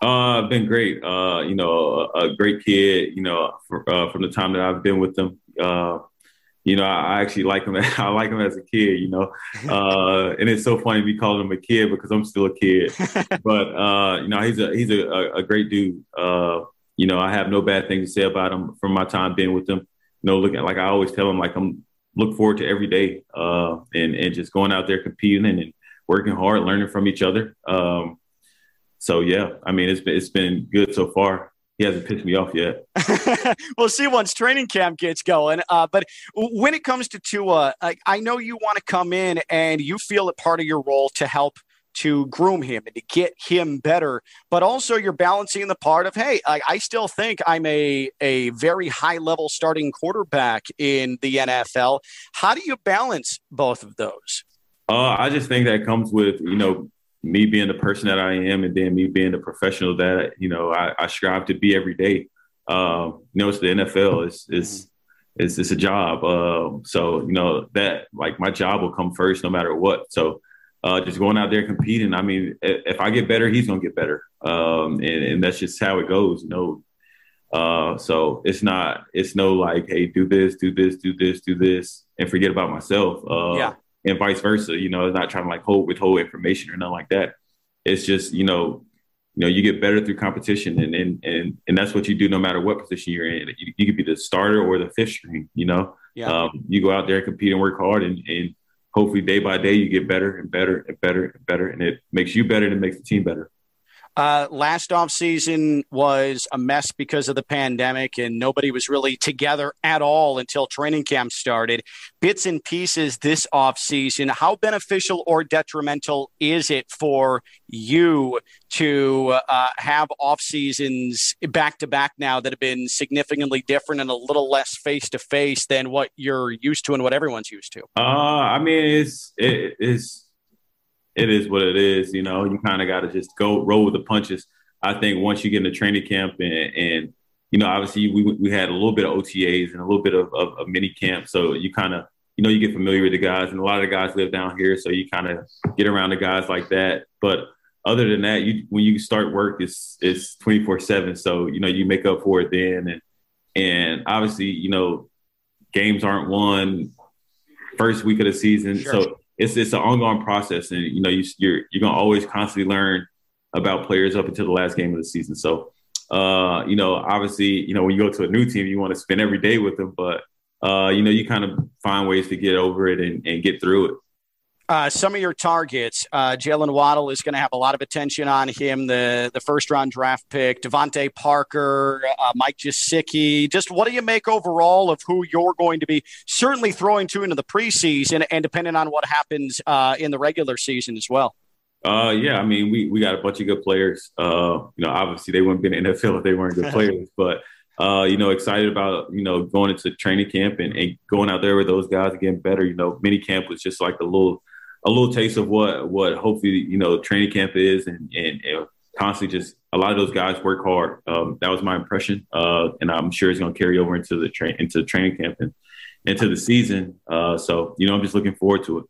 Uh, been great. Uh, you know, a, great kid. You know, for, uh, from the time that I've been with them. Uh, you know, I actually like him. I like him as a kid. You know, uh, and it's so funny be calling him a kid because I'm still a kid. but uh, you know, he's a he's a, a great dude. Uh, you know, I have no bad things to say about him from my time being with him. You know, looking like I always tell him, like I'm look forward to every day, uh, and and just going out there competing and working hard, learning from each other. Um, so yeah, I mean, it's been it's been good so far. He hasn't pissed me off yet. we'll see once training camp gets going. Uh, but when it comes to Tua, I, I know you want to come in and you feel it part of your role to help to groom him and to get him better. But also, you're balancing the part of, hey, I, I, still think I'm a, a very high level starting quarterback in the NFL. How do you balance both of those? Uh, I just think that comes with you know me being the person that I am, and then me being the professional that you know I, I strive to be every day. Uh, you know, it's the NFL. It's it's it's, it's a job. Uh, so you know that like my job will come first, no matter what. So uh, just going out there competing. I mean, if, if I get better, he's gonna get better, um, and, and that's just how it goes. You know. Uh, so it's not, it's no like, hey, do this, do this, do this, do this, and forget about myself. Uh, yeah and vice versa. You know, it's not trying to like hold withhold information or nothing like that. It's just you know, you know, you get better through competition, and and and and that's what you do no matter what position you're in. You, you could be the starter or the fifth string. You know, yeah. Um, you go out there and compete and work hard, and and hopefully day by day you get better and better and better and better, and it makes you better and it makes the team better. Uh, last offseason was a mess because of the pandemic, and nobody was really together at all until training camp started. Bits and pieces this offseason. How beneficial or detrimental is it for you to uh, have off seasons back to back now that have been significantly different and a little less face to face than what you're used to and what everyone's used to? Uh, I mean, it's it, it's it is what it is. You know, you kind of got to just go roll with the punches. I think once you get into training camp and, and you know, obviously we, we had a little bit of OTAs and a little bit of, of, of mini camp. So you kind of, you know, you get familiar with the guys and a lot of the guys live down here. So you kind of get around the guys like that. But other than that, you, when you start work, it's, it's 24 seven. So, you know, you make up for it then. And, and obviously, you know, games aren't won first week of the season. Sure. So it's it's an ongoing process, and you know you, you're you're gonna always constantly learn about players up until the last game of the season. So, uh, you know, obviously, you know when you go to a new team, you want to spend every day with them, but uh, you know you kind of find ways to get over it and, and get through it. Uh, some of your targets, uh, Jaylen Waddle is going to have a lot of attention on him. The the first round draft pick, DeVante Parker, uh, Mike Gesicki. Just what do you make overall of who you're going to be certainly throwing to into the preseason, and depending on what happens uh, in the regular season as well. Uh, yeah, I mean, we we got a bunch of good players. Uh, you know, obviously they wouldn't be in the NFL if they weren't good players, but. Uh, you know, excited about, you know, going into training camp and, and going out there with those guys and getting better. You know, mini camp was just like a little a little taste of what what hopefully you know training camp is, and and, and constantly just a lot of those guys work hard. Um, that was my impression, uh, and I'm sure it's going to carry over into the train into training camp and into the season. Uh, so you know, I'm just looking forward to it.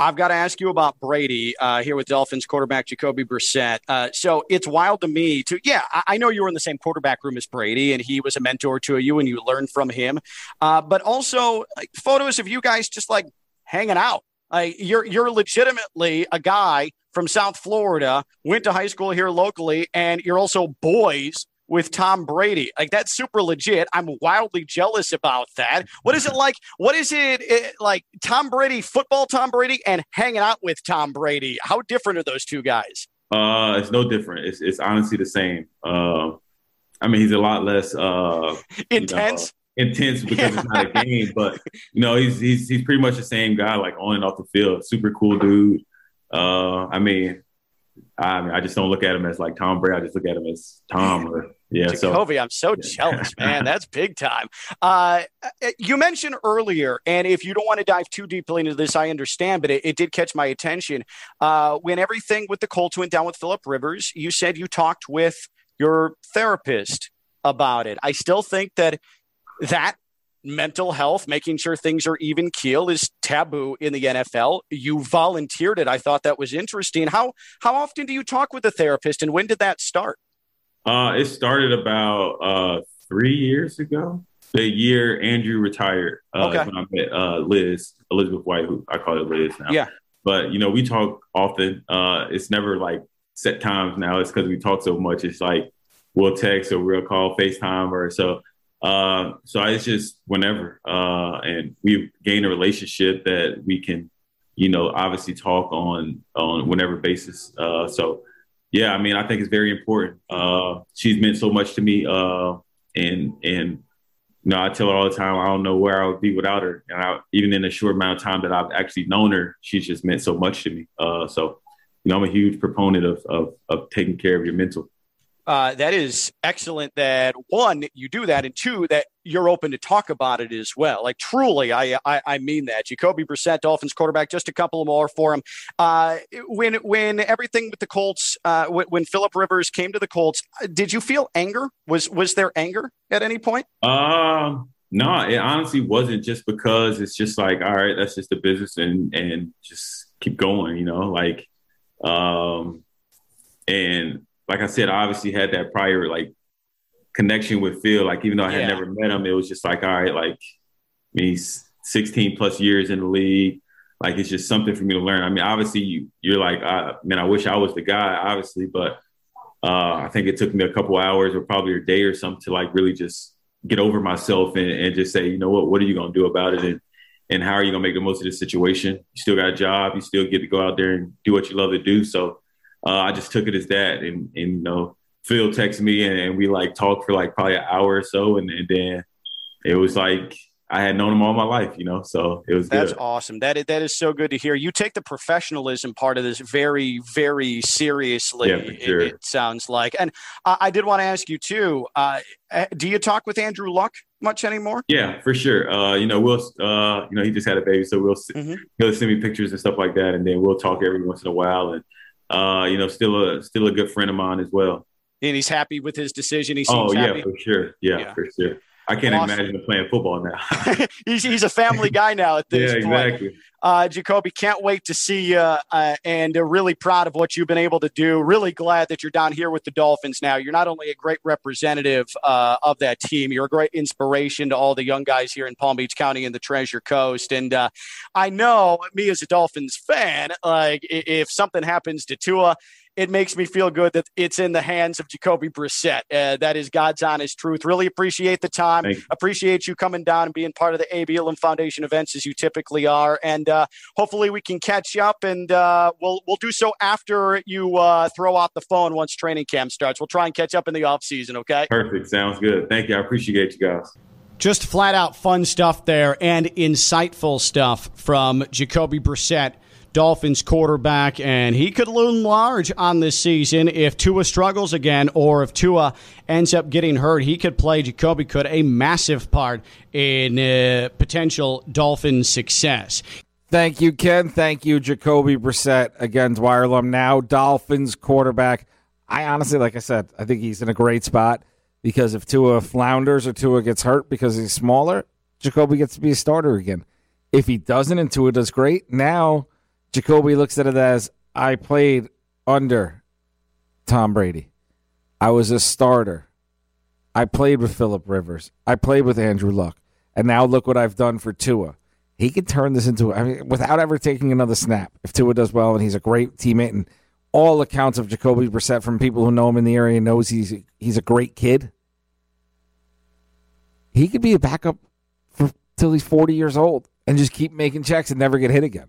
I've got to ask you about Brady uh, here with Dolphins quarterback Jacoby Brissett. Uh, so it's wild to me to, yeah, I, I, know you were in the same quarterback room as Brady and he was a mentor to you and you learned from him. Uh, but also like, photos of you guys just like hanging out. Like you're you're legitimately a guy from South Florida, went to high school here locally, and you're also boys with Tom Brady. Like that's super legit. I'm wildly jealous about that. What is it like? What is it, it, like Tom Brady, football Tom Brady, and hanging out with Tom Brady? How different are those two guys? Uh, it's no different. It's it's honestly the same. Uh, I mean, he's a lot less uh, intense. Intense because yeah. it's not a game, but you know, he's he's he's pretty much the same guy, like on and off the field. Super cool dude. Uh, I mean, I mean, I just don't look at him as like Tom Brady. I just look at him as Tom or yeah. Jacoby, so I'm so jealous, man. That's big time. Uh, you mentioned earlier, and if you don't want to dive too deeply into this, I understand, but it, it did catch my attention. Uh, when everything with the Colts went down with Philip Rivers, you said you talked with your therapist about it. I still think that that mental health, making sure things are even keel is taboo in the NFL. You volunteered it. I thought that was interesting. How how often do you talk with a therapist and when did that start? Uh, it started about uh, three years ago. The year Andrew retired. Uh, okay. When I met uh, Liz, Elizabeth White, who I call it Liz now. Yeah. But you know, we talk often. Uh, it's never like set times now. It's because we talk so much. It's like we'll text or we'll call FaceTime or so uh, so it's just whenever, uh, and we've gained a relationship that we can, you know, obviously talk on on whenever basis. Uh, so yeah, I mean, I think it's very important. Uh, she's meant so much to me, uh, and and you know, I tell her all the time, I don't know where I would be without her. And I, even in the short amount of time that I've actually known her, she's just meant so much to me. Uh, so, you know, I'm a huge proponent of, of, of taking care of your mental uh, that is excellent that one you do that and two that you're open to talk about it as well. Like truly i i, I mean that. Jacoby brissett dolphins quarterback just a couple more for him. Uh, when when everything with the colts uh, when, when philip rivers came to the colts did you feel anger? Was was there anger at any point? Um no it honestly wasn't just because it's just like all right that's just the business and and just keep going you know like um and like I said, I obviously had that prior like connection with Phil. Like even though I had yeah. never met him, it was just like, all right, like I mean, he's 16 plus years in the league. Like it's just something for me to learn. I mean, obviously you, you're like, uh, man, I wish I was the guy, obviously, but uh, I think it took me a couple hours or probably a day or something to like really just get over myself and, and just say, you know what, what are you going to do about it? And, and how are you going to make the most of this situation? You still got a job. You still get to go out there and do what you love to do. So uh, I just took it as that. And, and you know, Phil texted me and, and, we like talked for like probably an hour or so. And, and, then it was like, I had known him all my life, you know, so it was That's good. awesome. That is, that is so good to hear. You take the professionalism part of this very, very seriously. Yeah, sure. it, it, sounds like. And uh, I did want to ask you too. Uh, eh, do you talk with Andrew Luck much anymore? Yeah, for sure. Uh, you know, we'll, uh, you know, he just had a baby, so we'll, mm-hmm. he'll send me pictures and stuff like that, and then we'll talk every once in a while. And uh, you know, still a still a good friend of mine as well. And he's happy with his decision. He seems oh yeah, happy. for sure. Yeah, yeah, for sure. I can't awesome. imagine him playing football now. he's he's a family guy now at this yeah, point. Exactly. Uh, Jacoby, can't wait to see you uh, and uh, really proud of what you've been able to do. Really glad that you're down here with the Dolphins now. You're not only a great representative uh, of that team, you're a great inspiration to all the young guys here in Palm Beach County and the Treasure Coast. And uh, I know me as a Dolphins fan, like if something happens to Tua, it makes me feel good that it's in the hands of Jacoby Brissett. Uh, that is God's honest truth. Really appreciate the time. Appreciate you coming down and being part of the Abe Elam Foundation events as you typically are. And uh, hopefully we can catch up, and uh, we'll we'll do so after you uh, throw out the phone once training camp starts. We'll try and catch up in the off season. Okay. Perfect. Sounds good. Thank you. I appreciate you guys. Just flat out fun stuff there and insightful stuff from Jacoby Brissett Dolphins quarterback, and he could loom large on this season if Tua struggles again or if Tua ends up getting hurt. He could play, Jacoby could, a massive part in uh, potential Dolphin success. Thank you, Ken. Thank you, Jacoby Brissett. Again, Dwyer now Dolphins quarterback. I honestly, like I said, I think he's in a great spot because if Tua flounders or Tua gets hurt because he's smaller, Jacoby gets to be a starter again. If he doesn't and Tua does great, now – Jacoby looks at it as I played under Tom Brady. I was a starter. I played with Philip Rivers. I played with Andrew Luck. And now look what I've done for Tua. He could turn this into, I mean, without ever taking another snap. If Tua does well and he's a great teammate, and all accounts of Jacoby Brissett from people who know him in the area knows he's he's a great kid. He could be a backup for till he's forty years old and just keep making checks and never get hit again.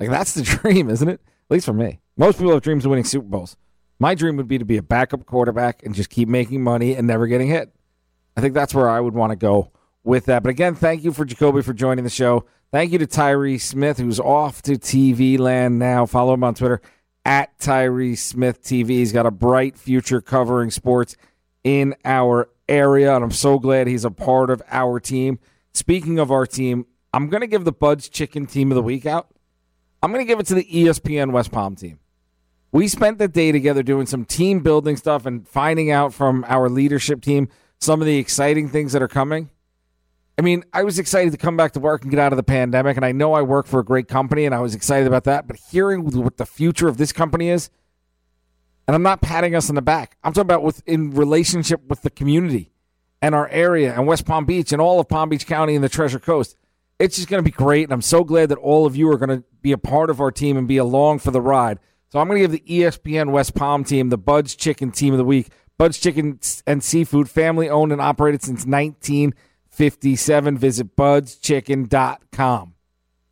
Like that's the dream, isn't it? At least for me. Most people have dreams of winning Super Bowls. My dream would be to be a backup quarterback and just keep making money and never getting hit. I think that's where I would want to go with that. But again, thank you for Jacoby for joining the show. Thank you to Tyree Smith, who's off to TV land now. Follow him on Twitter at Tyree Smith TV. He's got a bright future covering sports in our area, and I'm so glad he's a part of our team. Speaking of our team, I'm going to give the Bud's Chicken Team of the Week out. I'm going to give it to the ESPN West Palm team. We spent the day together doing some team building stuff and finding out from our leadership team some of the exciting things that are coming. I mean, I was excited to come back to work and get out of the pandemic, and I know I work for a great company, and I was excited about that. But hearing what the future of this company is, and I'm not patting us on the back. I'm talking about with in relationship with the community and our area and West Palm Beach and all of Palm Beach County and the Treasure Coast. It's just going to be great, and I'm so glad that all of you are going to be a part of our team and be along for the ride. So I'm going to give the ESPN West Palm team the Bud's Chicken Team of the Week. Bud's Chicken and Seafood, family owned and operated since 1957. Visit budschicken.com.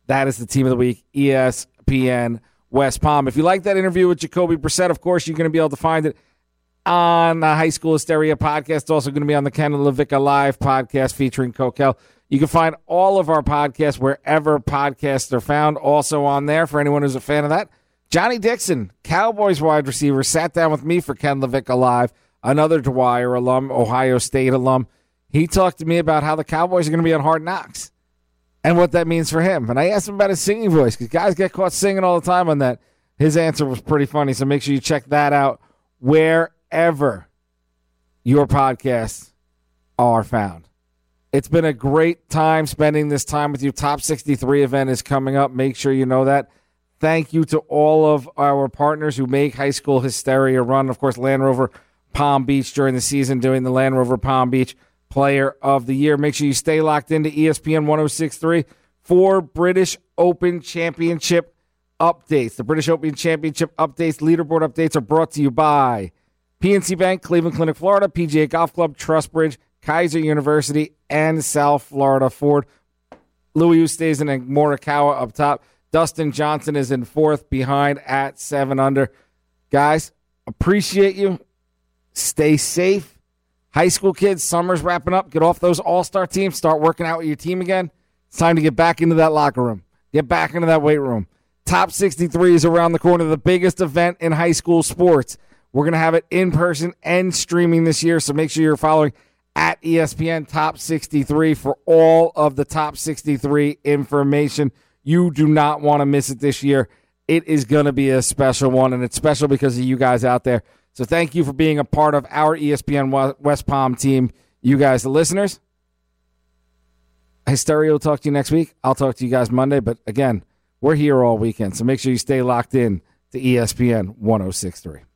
That is the team of the week, ESPN West Palm. If you like that interview with Jacoby Brissett, of course, you're going to be able to find it on the High School Hysteria podcast. Also going to be on the Ken LaVicka Live podcast featuring Kokell. You can find all of our podcasts wherever podcasts are found, also on there for anyone who's a fan of that. Johnnie Dixon, Cowboys wide receiver, sat down with me for Ken LaVicka Live, another Dwyer alum, Ohio State alum. He talked to me about how the Cowboys are going to be on Hard Knocks and what that means for him. And I asked him about his singing voice because guys get caught singing all the time on that. His answer was pretty funny, so make sure you check that out wherever your podcasts are found. It's been a great time spending this time with you. Top 63 event is coming up. Make sure you know that. Thank you to all of our partners who make High School Hysteria run. Of course, Land Rover Palm Beach during the season, doing the Land Rover Palm Beach Player of the Year. Make sure you stay locked into ESPN 1063 for British Open Championship updates. The British Open Championship updates, leaderboard updates are brought to you by PNC Bank, Cleveland Clinic, Florida, PGA Golf Club, Trustbridge, Keiser University, and South Florida Ford. Louis Oosthuizen and Morikawa up top. Dustin Johnson is in fourth behind at seven under. Guys, appreciate you. Stay safe. High school kids, summer's wrapping up. Get off those all star teams. Start working out with your team again. It's time to get back into that locker room. Get back into that weight room. Top 63 is around the corner, the biggest event in high school sports. We're going to have it in person and streaming this year, so make sure you're following at ESPN Top 63 for all of the Top 63 information. You do not want to miss it this year. It is going to be a special one, and it's special because of you guys out there. So thank you for being a part of our ESPN West Palm team. You guys, the listeners. Hysteria will talk to you next week. I'll talk to you guys Monday. But again, we're here all weekend. So make sure you stay locked in to ESPN 1063.